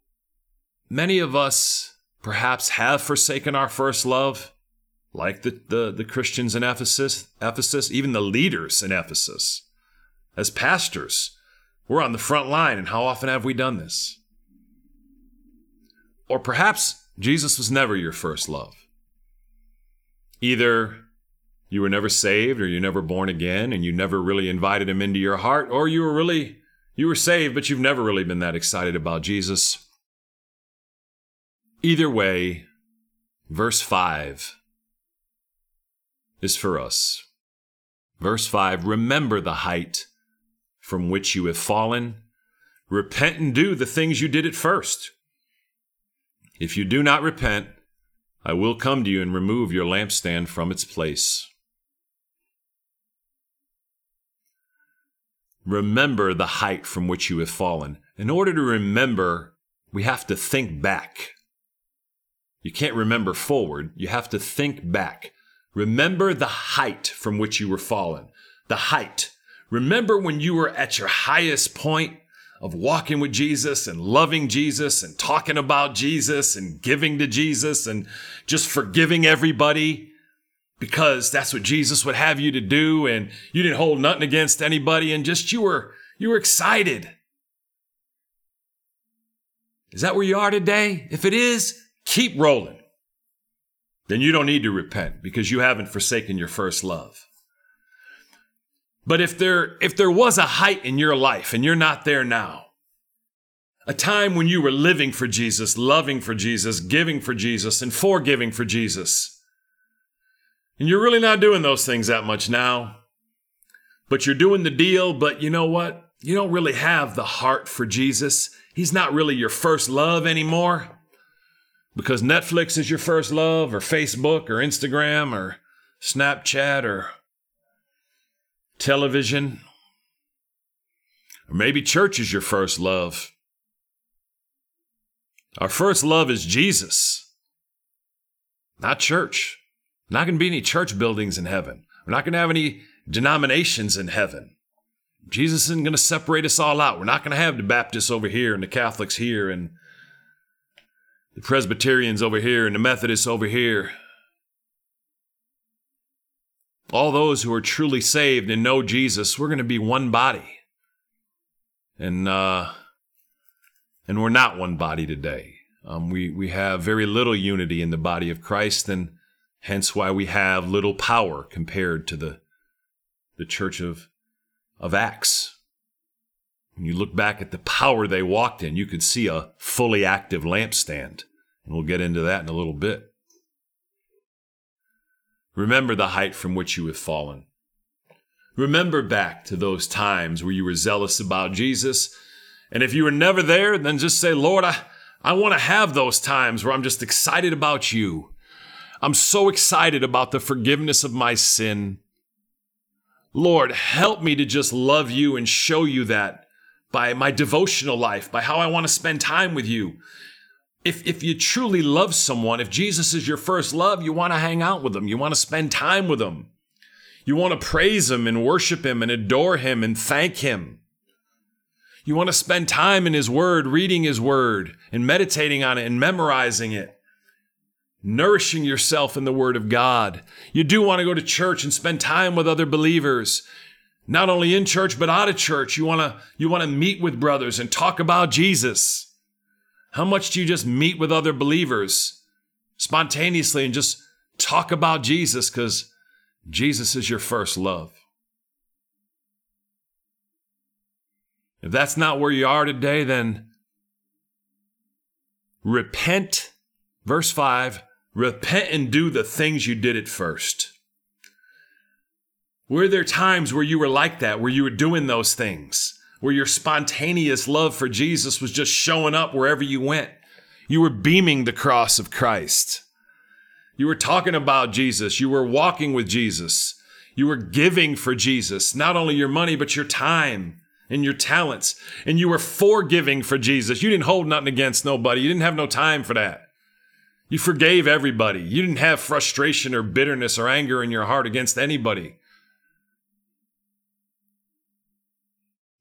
many of us perhaps have forsaken our first love like the, the, the Christians in Ephesus, Ephesus, even the leaders in Ephesus. As pastors, we're on the front line, and how often have we done this? Or perhaps Jesus was never your first love. Either you were never saved, or you never born again, and you never really invited him into your heart, or you were really you were saved, but you've never really been that excited about Jesus. Either way, verse 5 is for us. Verse 5 Remember the height from which you have fallen. Repent and do the things you did at first. If you do not repent, I will come to you and remove your lampstand from its place. Remember the height from which you have fallen. In order to remember, we have to think back. You can't remember forward, you have to think back. Remember the height from which you were fallen. The height. Remember when you were at your highest point of walking with Jesus and loving Jesus and talking about Jesus and giving to Jesus and just forgiving everybody because that's what Jesus would have you to do and you didn't hold nothing against anybody and just you were you were excited. Is that where you are today? If it is, keep rolling then you don't need to repent because you haven't forsaken your first love. But if there if there was a height in your life and you're not there now, a time when you were living for Jesus, loving for Jesus, giving for Jesus, and forgiving for Jesus, and you're really not doing those things that much now, but you're doing the deal, but you know what? You don't really have the heart for Jesus. He's not really your first love anymore because Netflix is your first love, or Facebook, or Instagram, or Snapchat, or television, or maybe church is your first love. Our first love is Jesus, not church. Not going to be any church buildings in heaven. We're not going to have any denominations in heaven. Jesus isn't going to separate us all out. We're not going to have the Baptists over here and the Catholics here and the Presbyterians over here and the Methodists over here. All those who are truly saved and know Jesus, we're going to be one body. And uh, and we're not one body today. Um, we we have very little unity in the body of Christ, and hence why we have little power compared to the the church of of Acts. When you look back at the power they walked in, you could see a fully active lampstand. And we'll get into that in a little bit. Remember the height from which you have fallen. Remember back to those times where you were zealous about Jesus. And if you were never there, then just say, Lord, I, I want to have those times where I'm just excited about you. I'm so excited about the forgiveness of my sin. Lord, help me to just love you and show you that by my devotional life, by how I want to spend time with you. If, if you truly love someone, if Jesus is your first love, you want to hang out with them. You want to spend time with them. You want to praise him and worship him and adore him and thank him. You want to spend time in his word, reading his word and meditating on it and memorizing it nourishing yourself in the Word of God. You do want to go to church and spend time with other believers. Not only in church, but out of church. You want to, you want to meet with brothers and talk about Jesus. How much do you just meet with other believers spontaneously and just talk about Jesus because Jesus is your first love? If that's not where you are today, then repent. Verse 5 Repent and do the things you did at first. Were there times where you were like that, where you were doing those things, where your spontaneous love for Jesus was just showing up wherever you went? You were beaming the cross of Christ. You were talking about Jesus. You were walking with Jesus. You were giving for Jesus, not only your money, but your time and your talents. And you were forgiving for Jesus. You didn't hold nothing against nobody. You didn't have no time for that. You forgave everybody. You didn't have frustration or bitterness or anger in your heart against anybody.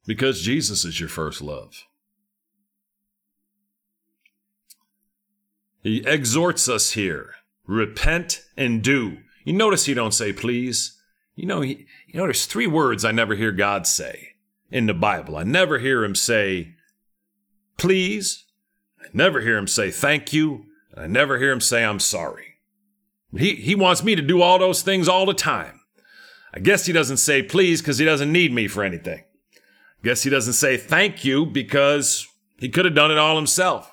Because Jesus is your first love. He exhorts us here repent and do. You notice he don't say please. You know, he, you know, there's three words I never hear God say in the Bible. I never hear him say please. I never hear him say thank you. I never hear him say, I'm sorry. He, he wants me to do all those things all the time. I guess he doesn't say please because he doesn't need me for anything. Guess he doesn't say thank you because he could have done it all himself.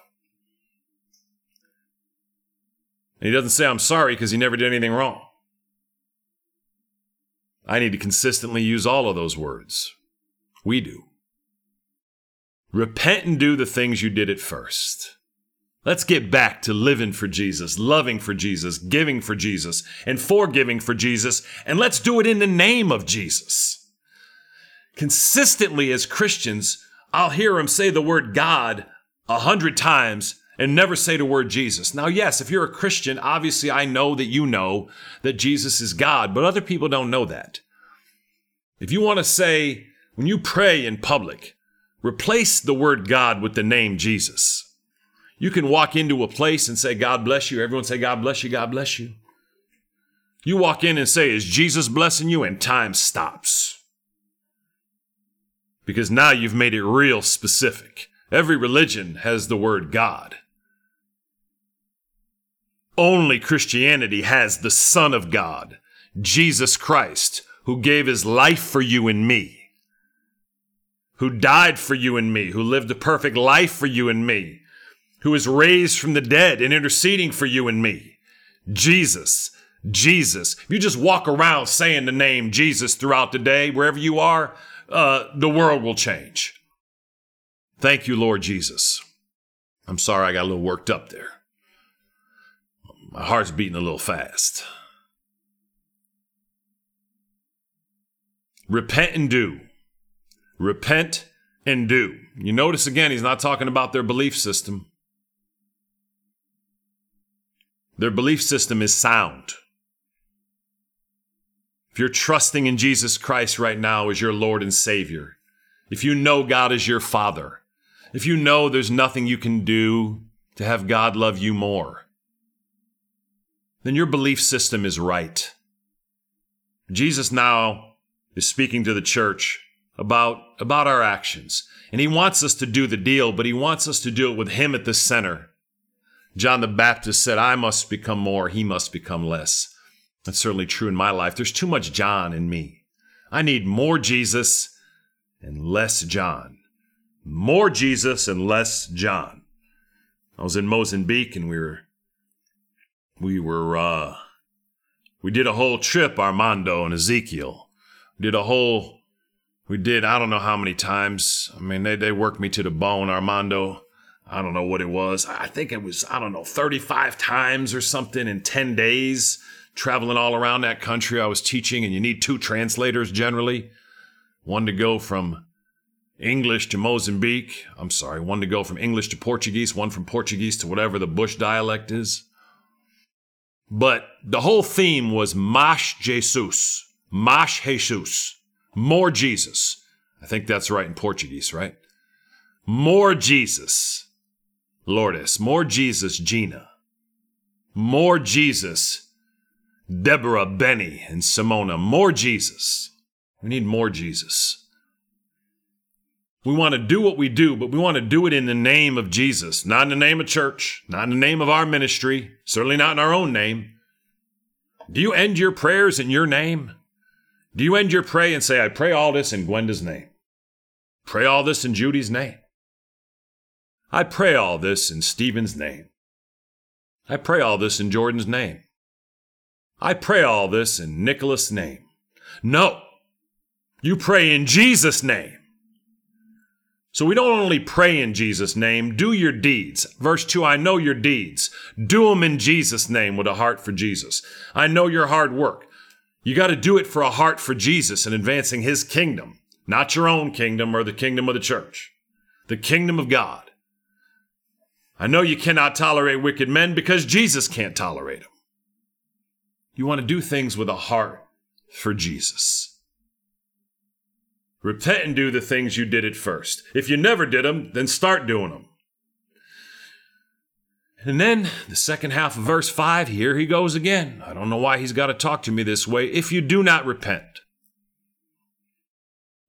And he doesn't say I'm sorry because he never did anything wrong. I need to consistently use all of those words. We do. Repent and do the things you did at first. Let's get back to living for Jesus, loving for Jesus, giving for Jesus, and forgiving for Jesus, and let's do it in the name of Jesus. Consistently as Christians, I'll hear him say the word God a hundred times and never say the word Jesus. Now, yes, if you're a Christian, obviously I know that you know that Jesus is God, but other people don't know that. If you want to say, when you pray in public, replace the word God with the name Jesus. You can walk into a place and say, God bless you. Everyone say, God bless you, God bless you. You walk in and say, Is Jesus blessing you? And time stops. Because now you've made it real specific. Every religion has the word God. Only Christianity has the Son of God, Jesus Christ, who gave his life for you and me, who died for you and me, who lived a perfect life for you and me, who is raised from the dead and interceding for you and me. Jesus, Jesus. If you just walk around saying the name Jesus throughout the day, wherever you are, uh, the world will change. Thank you, Lord Jesus. I'm sorry I got a little worked up there. My heart's beating a little fast. Repent and do. Repent and do. You notice again, he's not talking about their belief system. Their belief system is sound. If you're trusting in Jesus Christ right now as your Lord and Savior, if you know God is your Father, if you know there's nothing you can do to have God love you more, then your belief system is right. Jesus now is speaking to the church about, about our actions. And he wants us to do the deal, but he wants us to do it with him at the center. John the Baptist said, I must become more, he must become less. That's certainly true in my life. There's too much John in me. I need more Jesus and less John. More Jesus and less John. I was in Mozambique and we were we were uh we did a whole trip, Armando and Ezekiel. We did a whole we did I don't know how many times. I mean they they worked me to the bone, Armando. I don't know what it was. I think it was, I don't know, 35 times or something in 10 days, traveling all around that country. I was teaching, and you need two translators generally one to go from English to Mozambique. I'm sorry, one to go from English to Portuguese, one from Portuguese to whatever the Bush dialect is. But the whole theme was Mas Jesus, Mas Jesus, more Jesus. I think that's right in Portuguese, right? More Jesus. Lourdes. More Jesus, Gina. More Jesus, Deborah, Benny, and Simona. More Jesus. We need more Jesus. We want to do what we do, but we want to do it in the name of Jesus, not in the name of church, not in the name of our ministry, certainly not in our own name. Do you end your prayers in your name? Do you end your pray and say, I pray all this in Gwenda's name? Pray all this in Judy's name? I pray all this in Stephen's name. I pray all this in Jordan's name. I pray all this in Nicholas' name. No, you pray in Jesus' name. So we don't only pray in Jesus' name, do your deeds. Verse 2 I know your deeds. Do them in Jesus' name with a heart for Jesus. I know your hard work. You got to do it for a heart for Jesus and advancing his kingdom, not your own kingdom or the kingdom of the church, the kingdom of God. I know you cannot tolerate wicked men because Jesus can't tolerate them. You want to do things with a heart for Jesus. Repent and do the things you did at first. If you never did them, then start doing them. And then the second half of verse 5, here he goes again. I don't know why he's got to talk to me this way. If you do not repent,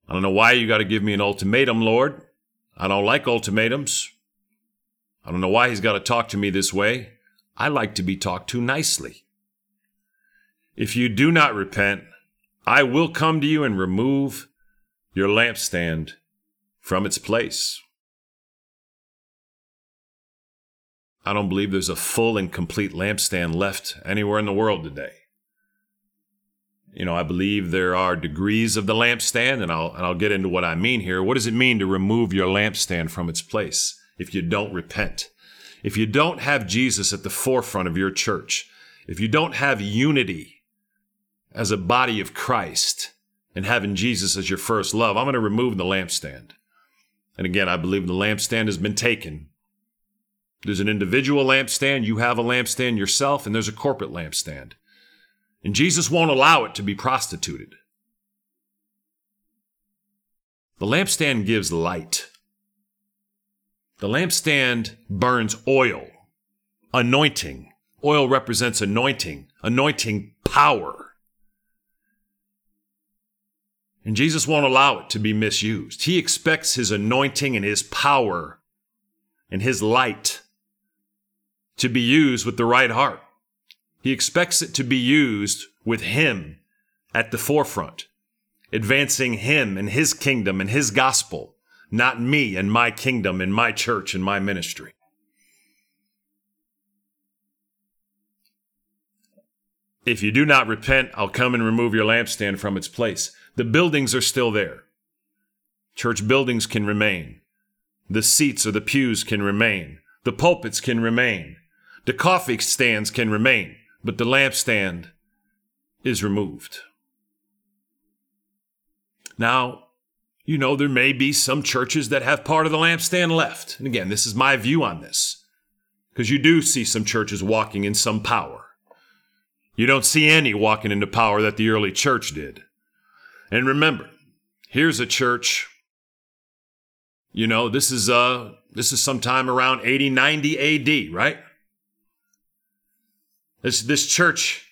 I don't know why you got to give me an ultimatum, Lord. I don't like ultimatums. I don't know why he's got to talk to me this way. I like to be talked to nicely. If you do not repent, I will come to you and remove your lampstand from its place. I don't believe there's a full and complete lampstand left anywhere in the world today. You know, I believe there are degrees of the lampstand, and I'll, and I'll get into what I mean here. What does it mean to remove your lampstand from its place? if you don't repent. If you don't have Jesus at the forefront of your church, if you don't have unity as a body of Christ and having Jesus as your first love, I'm going to remove the lampstand. And again, I believe the lampstand has been taken. There's an individual lampstand, you have a lampstand yourself, and there's a corporate lampstand. And Jesus won't allow it to be prostituted. The lampstand gives light. The lampstand burns oil, anointing. Oil represents anointing, anointing power. And Jesus won't allow it to be misused. He expects his anointing and his power and his light to be used with the right heart. He expects it to be used with him at the forefront, advancing him and his kingdom and his gospel not me and my kingdom and my church and my ministry. If you do not repent, I'll come and remove your lampstand from its place. The buildings are still there. Church buildings can remain. The seats or the pews can remain. The pulpits can remain. The coffee stands can remain, but the lampstand is removed. Now, you know, there may be some churches that have part of the lampstand left. And again, this is my view on this, because you do see some churches walking in some power. You don't see any walking into power that the early church did. And remember, here's a church. You know, this is uh this is sometime around 80 90 AD, right? This this church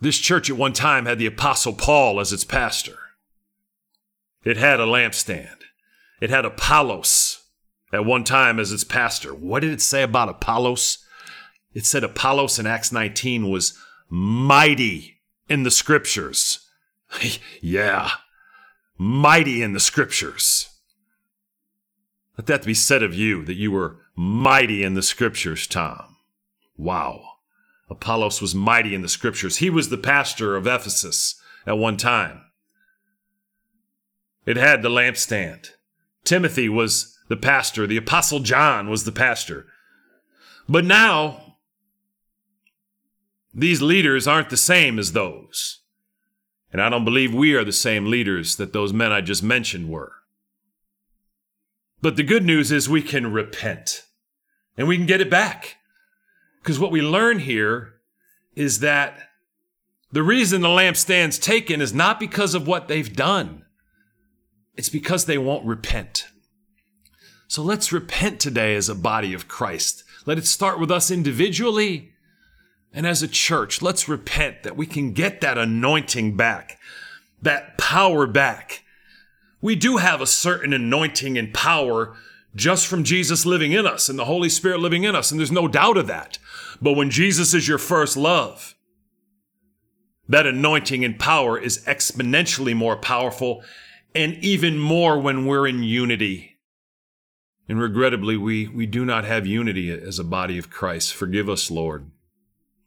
this church at one time had the apostle Paul as its pastor. It had a lampstand. It had Apollos at one time as its pastor. What did it say about Apollos? It said Apollos in Acts 19 was mighty in the scriptures. yeah, mighty in the scriptures. Let that be said of you that you were mighty in the scriptures, Tom. Wow. Apollos was mighty in the scriptures. He was the pastor of Ephesus at one time. It had the lampstand. Timothy was the pastor. The apostle John was the pastor. But now, these leaders aren't the same as those. And I don't believe we are the same leaders that those men I just mentioned were. But the good news is we can repent and we can get it back. Because what we learn here is that the reason the lampstand's taken is not because of what they've done, it's because they won't repent. So let's repent today as a body of Christ. Let it start with us individually and as a church. Let's repent that we can get that anointing back, that power back. We do have a certain anointing and power just from Jesus living in us and the Holy Spirit living in us, and there's no doubt of that. But when Jesus is your first love, that anointing and power is exponentially more powerful and even more when we're in unity. And regrettably, we, we do not have unity as a body of Christ. Forgive us, Lord,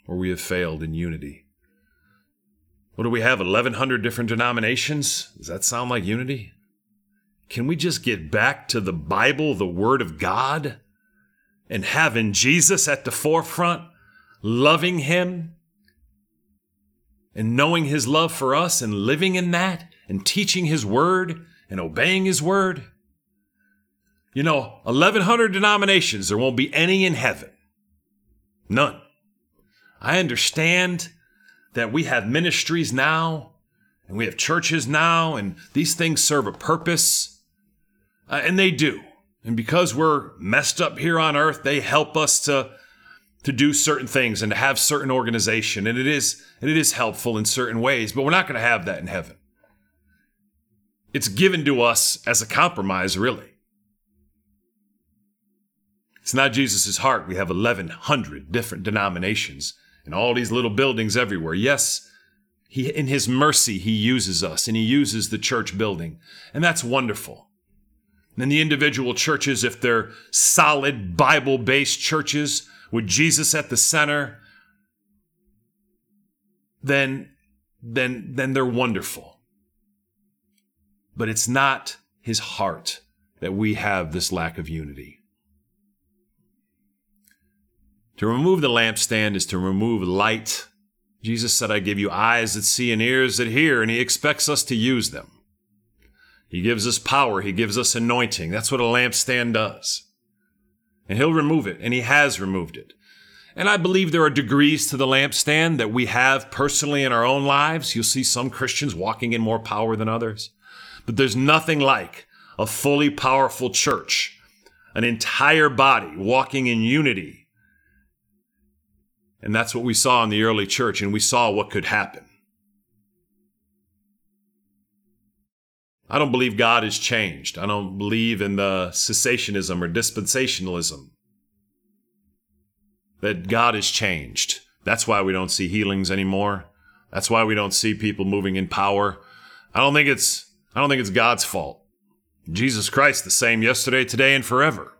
or we have failed in unity. What do we have? 1,100 different denominations? Does that sound like unity? Can we just get back to the Bible, the Word of God, and having Jesus at the forefront, loving Him, and knowing His love for us and living in that? and teaching His Word and obeying His Word. You know, 1,100 denominations, there won't be any in heaven. None. I understand that we have ministries now and we have churches now, and these things serve a purpose. Uh, and they do. And because we're messed up here on earth, they help us to, to do certain things and to have certain organization. And it is, and it is helpful in certain ways, but we're not going to have that in heaven. It's given to us as a compromise, really. It's not Jesus' heart. We have 1,100 different denominations and all these little buildings everywhere. Yes, he, in his mercy, he uses us and he uses the church building. And that's wonderful. And the individual churches, if they're solid Bible based churches with Jesus at the center, then, then, then they're wonderful but it's not his heart that we have this lack of unity. To remove the lampstand is to remove light. Jesus said, I give you eyes that see and ears that hear, and he expects us to use them. He gives us power, he gives us anointing. That's what a lampstand does. And he'll remove it, and he has removed it. And I believe there are degrees to the lampstand that we have personally in our own lives. You'll see some Christians walking in more power than others. But there's nothing like a fully powerful church, an entire body walking in unity. And that's what we saw in the early church, and we saw what could happen. I don't believe God has changed. I don't believe in the cessationism or dispensationalism. That God has changed. That's why we don't see healings anymore. That's why we don't see people moving in power. I don't think it's I don't think it's God's fault. Jesus Christ the same yesterday, today, and forever.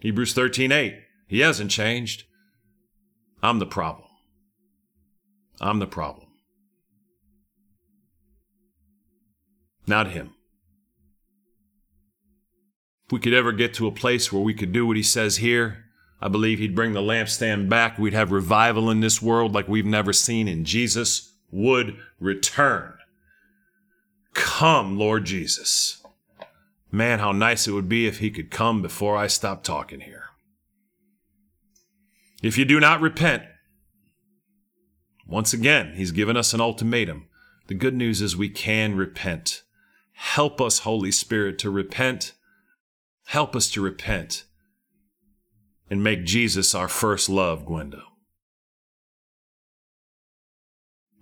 Hebrews 13 8. He hasn't changed. I'm the problem. I'm the problem. Not him. If we could ever get to a place where we could do what he says here, I believe he'd bring the lampstand back. We'd have revival in this world like we've never seen, and Jesus would return. Come, Lord Jesus. Man, how nice it would be if he could come before I stop talking here. If you do not repent, once again, he's given us an ultimatum. The good news is we can repent. Help us, Holy Spirit, to repent. Help us to repent and make Jesus our first love, Gwenda.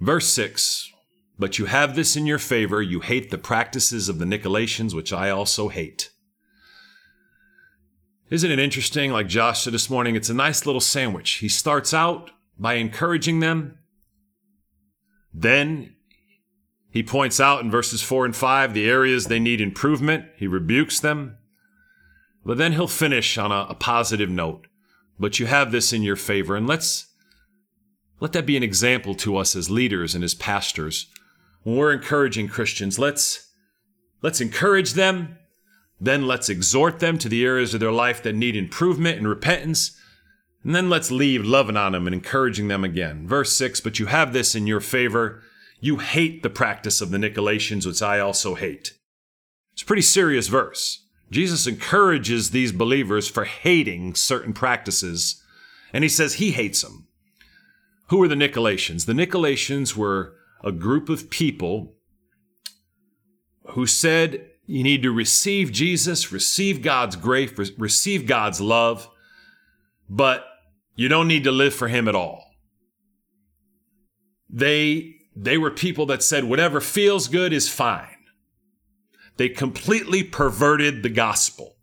Verse 6 But you have this in your favor. You hate the practices of the Nicolaitans, which I also hate. Isn't it interesting? Like Josh said this morning, it's a nice little sandwich. He starts out by encouraging them. Then he points out in verses 4 and 5 the areas they need improvement. He rebukes them. But then he'll finish on a, a positive note. But you have this in your favor. And let's let that be an example to us as leaders and as pastors. When we're encouraging Christians, let's let's encourage them, then let's exhort them to the areas of their life that need improvement and repentance. And then let's leave loving on them and encouraging them again. Verse 6 But you have this in your favor. You hate the practice of the Nicolaitans, which I also hate. It's a pretty serious verse. Jesus encourages these believers for hating certain practices, and he says he hates them. Who are the Nicolaitans? The Nicolaitans were a group of people who said you need to receive Jesus, receive God's grace, receive God's love, but you don't need to live for him at all. They they were people that said whatever feels good is fine. They completely perverted the gospel.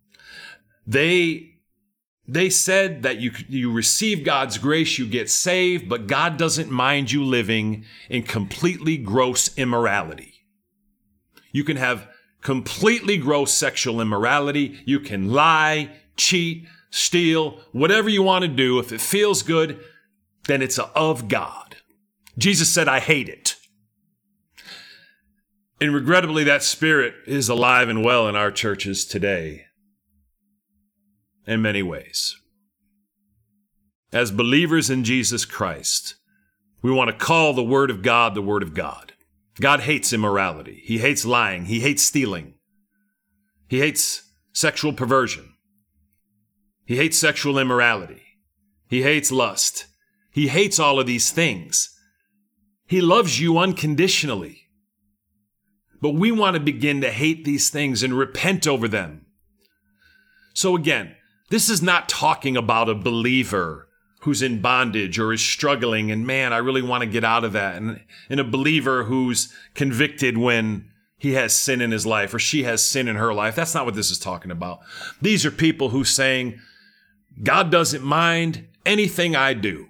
They they said that you you receive God's grace, you get saved, but God doesn't mind you living in completely gross immorality. You can have completely gross sexual immorality, you can lie, cheat, steal, whatever you want to do if it feels good, then it's of God. Jesus said, I hate it. And regrettably, that spirit is alive and well in our churches today in many ways. As believers in Jesus Christ, we want to call the Word of God the Word of God. God hates immorality. He hates lying. He hates stealing. He hates sexual perversion. He hates sexual immorality. He hates lust. He hates all of these things. He loves you unconditionally. But we want to begin to hate these things and repent over them. So again, this is not talking about a believer who's in bondage or is struggling and man, I really want to get out of that. And, and a believer who's convicted when he has sin in his life or she has sin in her life. That's not what this is talking about. These are people who saying, God doesn't mind anything I do.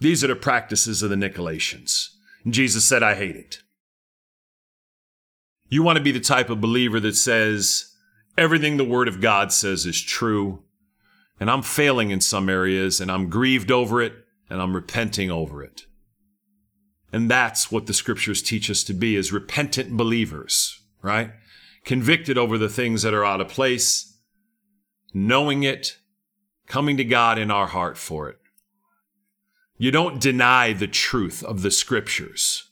These are the practices of the Nicolaitans. And Jesus said, I hate it. You want to be the type of believer that says everything the Word of God says is true, and I'm failing in some areas, and I'm grieved over it, and I'm repenting over it. And that's what the scriptures teach us to be as repentant believers, right? Convicted over the things that are out of place, knowing it, coming to God in our heart for it. You don't deny the truth of the scriptures.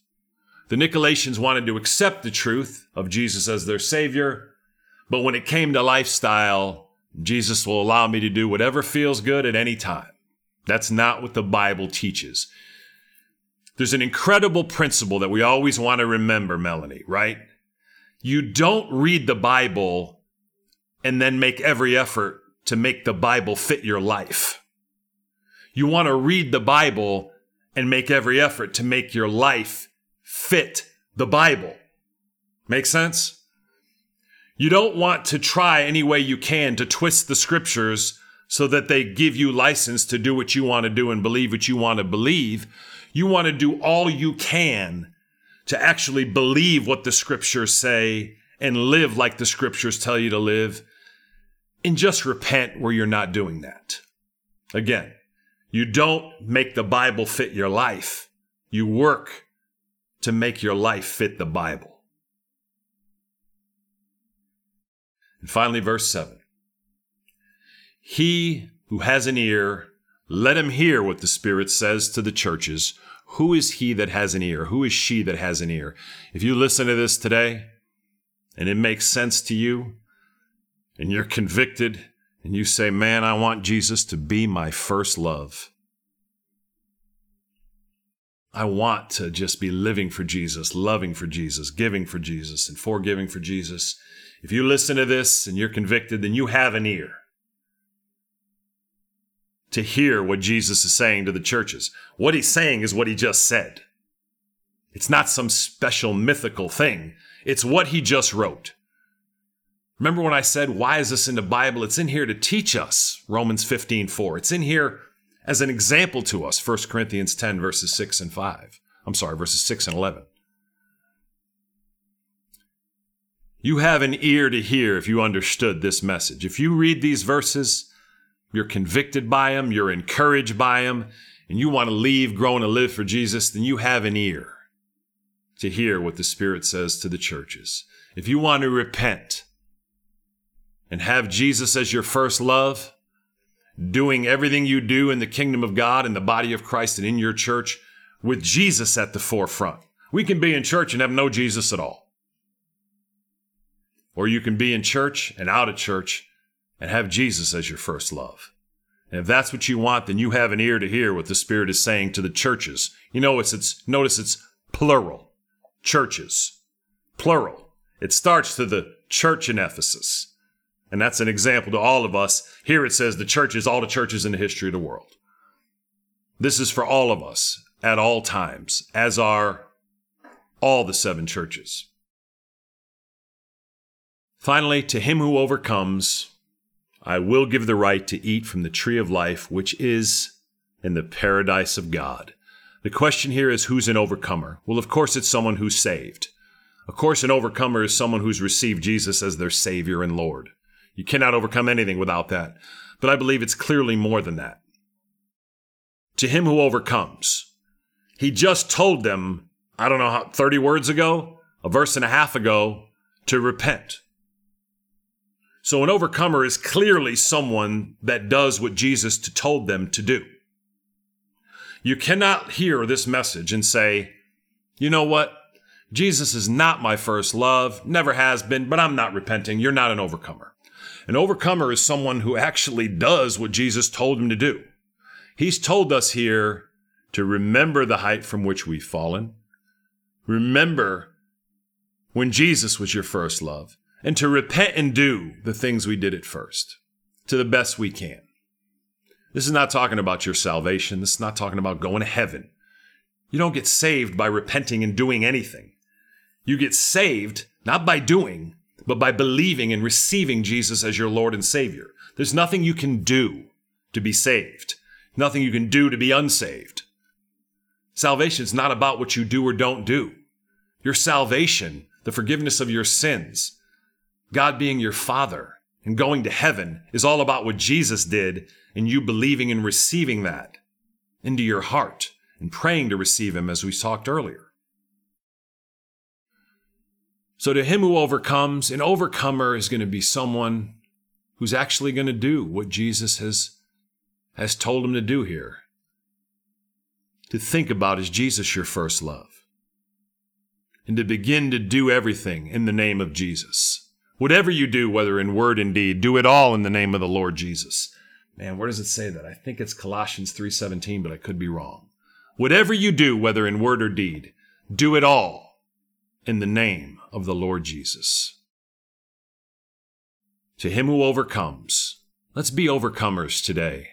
The Nicolaitans wanted to accept the truth of Jesus as their Savior, but when it came to lifestyle, Jesus will allow me to do whatever feels good at any time. That's not what the Bible teaches. There's an incredible principle that we always want to remember, Melanie, right? You don't read the Bible and then make every effort to make the Bible fit your life. You want to read the Bible and make every effort to make your life fit the Bible. Make sense? You don't want to try any way you can to twist the scriptures so that they give you license to do what you want to do and believe what you want to believe. You want to do all you can to actually believe what the scriptures say and live like the scriptures tell you to live. And just repent where you're not doing that. Again, you don't make the Bible fit your life. You work to make your life fit the Bible. And finally, verse 7 He who has an ear, let him hear what the Spirit says to the churches. Who is he that has an ear? Who is she that has an ear? If you listen to this today and it makes sense to you and you're convicted and you say, Man, I want Jesus to be my first love. I want to just be living for Jesus, loving for Jesus, giving for Jesus, and forgiving for Jesus. If you listen to this and you're convicted, then you have an ear to hear what Jesus is saying to the churches. What he's saying is what he just said. It's not some special mythical thing. It's what he just wrote. Remember when I said, why is this in the Bible? It's in here to teach us, Romans 15, 4. It's in here as an example to us, 1 Corinthians 10, verses 6 and 5. I'm sorry, verses 6 and 11. You have an ear to hear if you understood this message. If you read these verses, you're convicted by them, you're encouraged by them, and you want to leave, grow, and live for Jesus, then you have an ear to hear what the Spirit says to the churches. If you want to repent and have Jesus as your first love, doing everything you do in the kingdom of God, in the body of Christ, and in your church with Jesus at the forefront. We can be in church and have no Jesus at all. Or you can be in church and out of church and have Jesus as your first love. And if that's what you want, then you have an ear to hear what the Spirit is saying to the churches. You know, it's, it's notice it's plural. Churches. Plural. It starts to the church in Ephesus. And that's an example to all of us. Here it says the churches, all the churches in the history of the world. This is for all of us at all times, as are all the seven churches. Finally, to him who overcomes, I will give the right to eat from the tree of life, which is in the paradise of God. The question here is who's an overcomer? Well, of course, it's someone who's saved. Of course, an overcomer is someone who's received Jesus as their Savior and Lord. You cannot overcome anything without that. But I believe it's clearly more than that. To him who overcomes, he just told them, I don't know how, 30 words ago, a verse and a half ago, to repent. So an overcomer is clearly someone that does what Jesus told them to do. You cannot hear this message and say, you know what? Jesus is not my first love, never has been, but I'm not repenting. You're not an overcomer. An overcomer is someone who actually does what Jesus told him to do. He's told us here to remember the height from which we've fallen. Remember when Jesus was your first love and to repent and do the things we did at first to the best we can. This is not talking about your salvation. This is not talking about going to heaven. You don't get saved by repenting and doing anything. You get saved not by doing, but by believing and receiving Jesus as your Lord and Savior. There's nothing you can do to be saved, nothing you can do to be unsaved. Salvation is not about what you do or don't do. Your salvation, the forgiveness of your sins, God being your Father, and going to heaven is all about what Jesus did and you believing and receiving that into your heart and praying to receive Him as we talked earlier. So, to him who overcomes, an overcomer is going to be someone who's actually going to do what Jesus has, has told him to do here. To think about is Jesus your first love? And to begin to do everything in the name of Jesus. Whatever you do, whether in word and deed, do it all in the name of the Lord Jesus. Man, where does it say that? I think it's Colossians 3:17, but I could be wrong. Whatever you do, whether in word or deed, do it all in the name of the Lord Jesus. To him who overcomes, let's be overcomers today.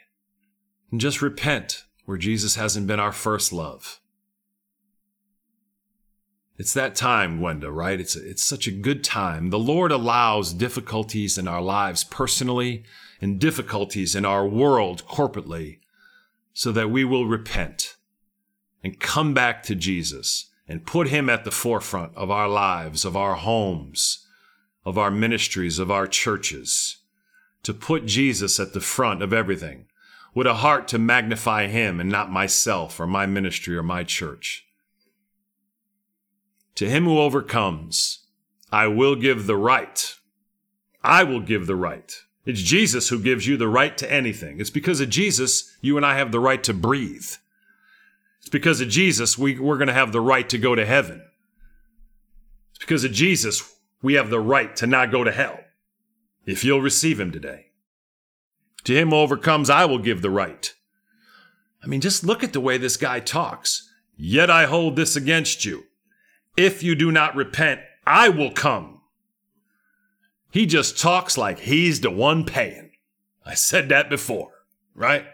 And just repent where Jesus hasn't been our first love. It's that time, Gwenda, right? It's, it's such a good time. The Lord allows difficulties in our lives personally and difficulties in our world corporately so that we will repent and come back to Jesus and put him at the forefront of our lives, of our homes, of our ministries, of our churches, to put Jesus at the front of everything, with a heart to magnify him and not myself or my ministry or my church. To him who overcomes, I will give the right. I will give the right It's Jesus who gives you the right to anything. It's because of Jesus you and I have the right to breathe. It's because of Jesus we, we're going to have the right to go to heaven. It's because of Jesus we have the right to not go to hell if you'll receive him today. To him who overcomes, I will give the right. I mean, just look at the way this guy talks. Yet I hold this against you. If you do not repent, I will come. He just talks like he's the one paying. I said that before, right?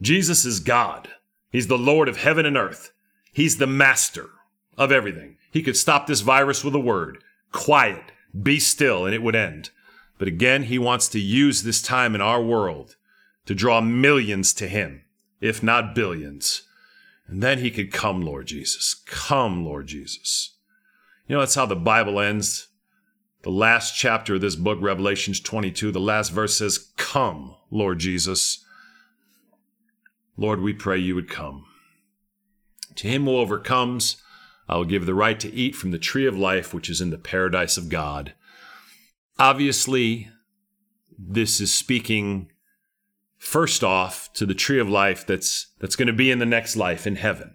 Jesus is God. He's the Lord of heaven and earth. He's the master of everything. He could stop this virus with a word quiet, be still, and it would end. But again, he wants to use this time in our world to draw millions to him, if not billions. And then he could come, Lord Jesus. Come, Lord Jesus. You know, that's how the Bible ends. The last chapter of this book, Revelations 22, the last verse says, Come, Lord Jesus. Lord, we pray you would come. To him who overcomes, I will give the right to eat from the tree of life, which is in the paradise of God. Obviously, this is speaking first off to the tree of life that's that's going to be in the next life in heaven.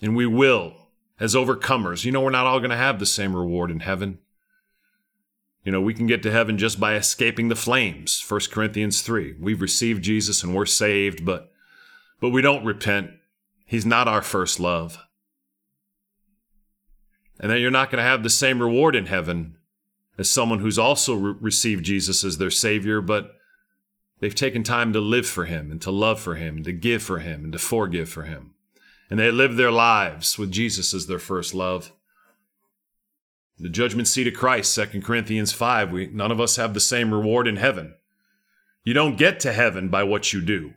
And we will as overcomers. You know we're not all going to have the same reward in heaven. You know, we can get to heaven just by escaping the flames. 1 Corinthians 3. We've received Jesus and we're saved, but but we don't repent. He's not our first love. And then you're not going to have the same reward in heaven as someone who's also re- received Jesus as their Savior, but they've taken time to live for Him and to love for Him, and to give for Him and to forgive for Him. And they live their lives with Jesus as their first love. The judgment seat of Christ, 2 Corinthians 5, we, none of us have the same reward in heaven. You don't get to heaven by what you do.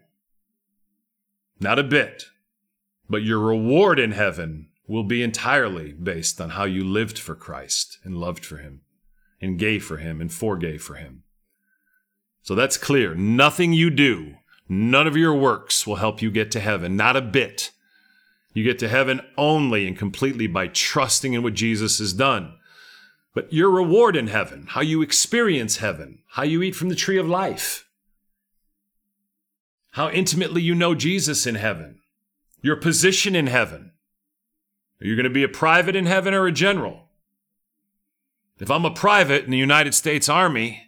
Not a bit. But your reward in heaven will be entirely based on how you lived for Christ and loved for Him and gave for Him and forgave for Him. So that's clear. Nothing you do, none of your works will help you get to heaven, not a bit. You get to heaven only and completely by trusting in what Jesus has done. But your reward in heaven, how you experience heaven, how you eat from the tree of life, how intimately you know Jesus in heaven, your position in heaven, are you going to be a private in heaven or a general? If I'm a private in the United States Army,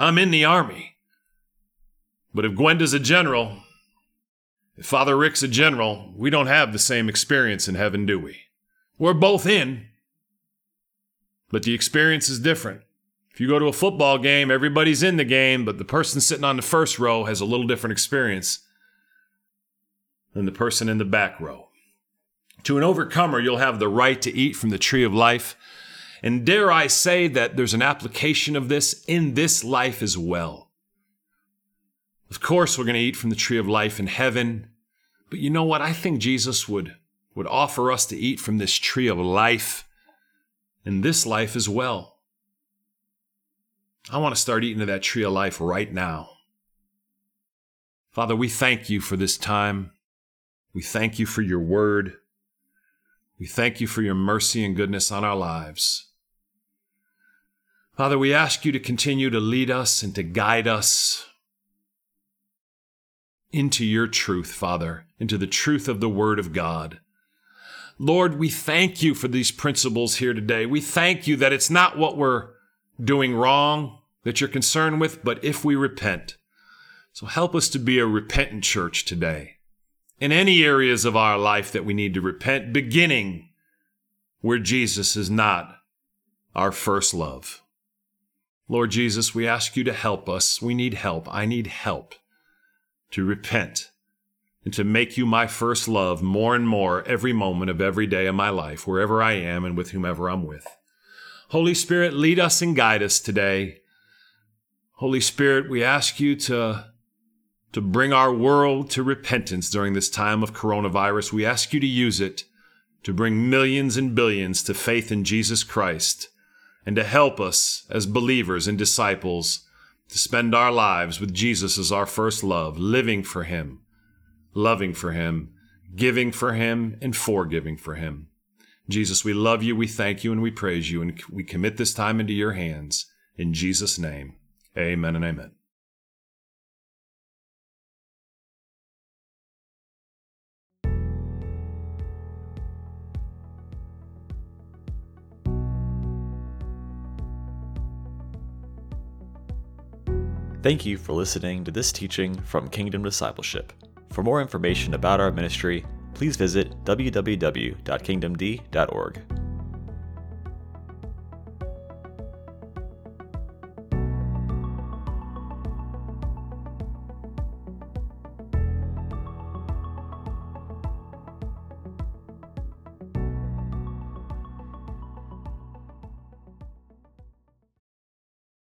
I'm in the Army. But if Gwenda's a general, if Father Rick's a general, we don't have the same experience in heaven, do we? We're both in, but the experience is different. If you go to a football game, everybody's in the game, but the person sitting on the first row has a little different experience than the person in the back row. To an overcomer, you'll have the right to eat from the tree of life. And dare I say that there's an application of this in this life as well. Of course, we're going to eat from the tree of life in heaven. But you know what? I think Jesus would, would offer us to eat from this tree of life in this life as well. I want to start eating of that tree of life right now. Father, we thank you for this time. We thank you for your word. We thank you for your mercy and goodness on our lives. Father, we ask you to continue to lead us and to guide us into your truth, Father, into the truth of the Word of God. Lord, we thank you for these principles here today. We thank you that it's not what we're doing wrong that you're concerned with, but if we repent. So help us to be a repentant church today in any areas of our life that we need to repent, beginning where Jesus is not our first love. Lord Jesus, we ask you to help us. We need help. I need help to repent and to make you my first love more and more every moment of every day of my life, wherever I am and with whomever I'm with. Holy Spirit, lead us and guide us today. Holy Spirit, we ask you to to bring our world to repentance during this time of coronavirus. We ask you to use it to bring millions and billions to faith in Jesus Christ and to help us as believers and disciples to spend our lives with Jesus as our first love, living for Him, loving for Him, giving for Him, and forgiving for Him. Jesus, we love you, we thank you, and we praise you, and we commit this time into your hands. In Jesus' name, Amen and amen. Thank you for listening to this teaching from Kingdom Discipleship. For more information about our ministry, please visit www.kingdomd.org.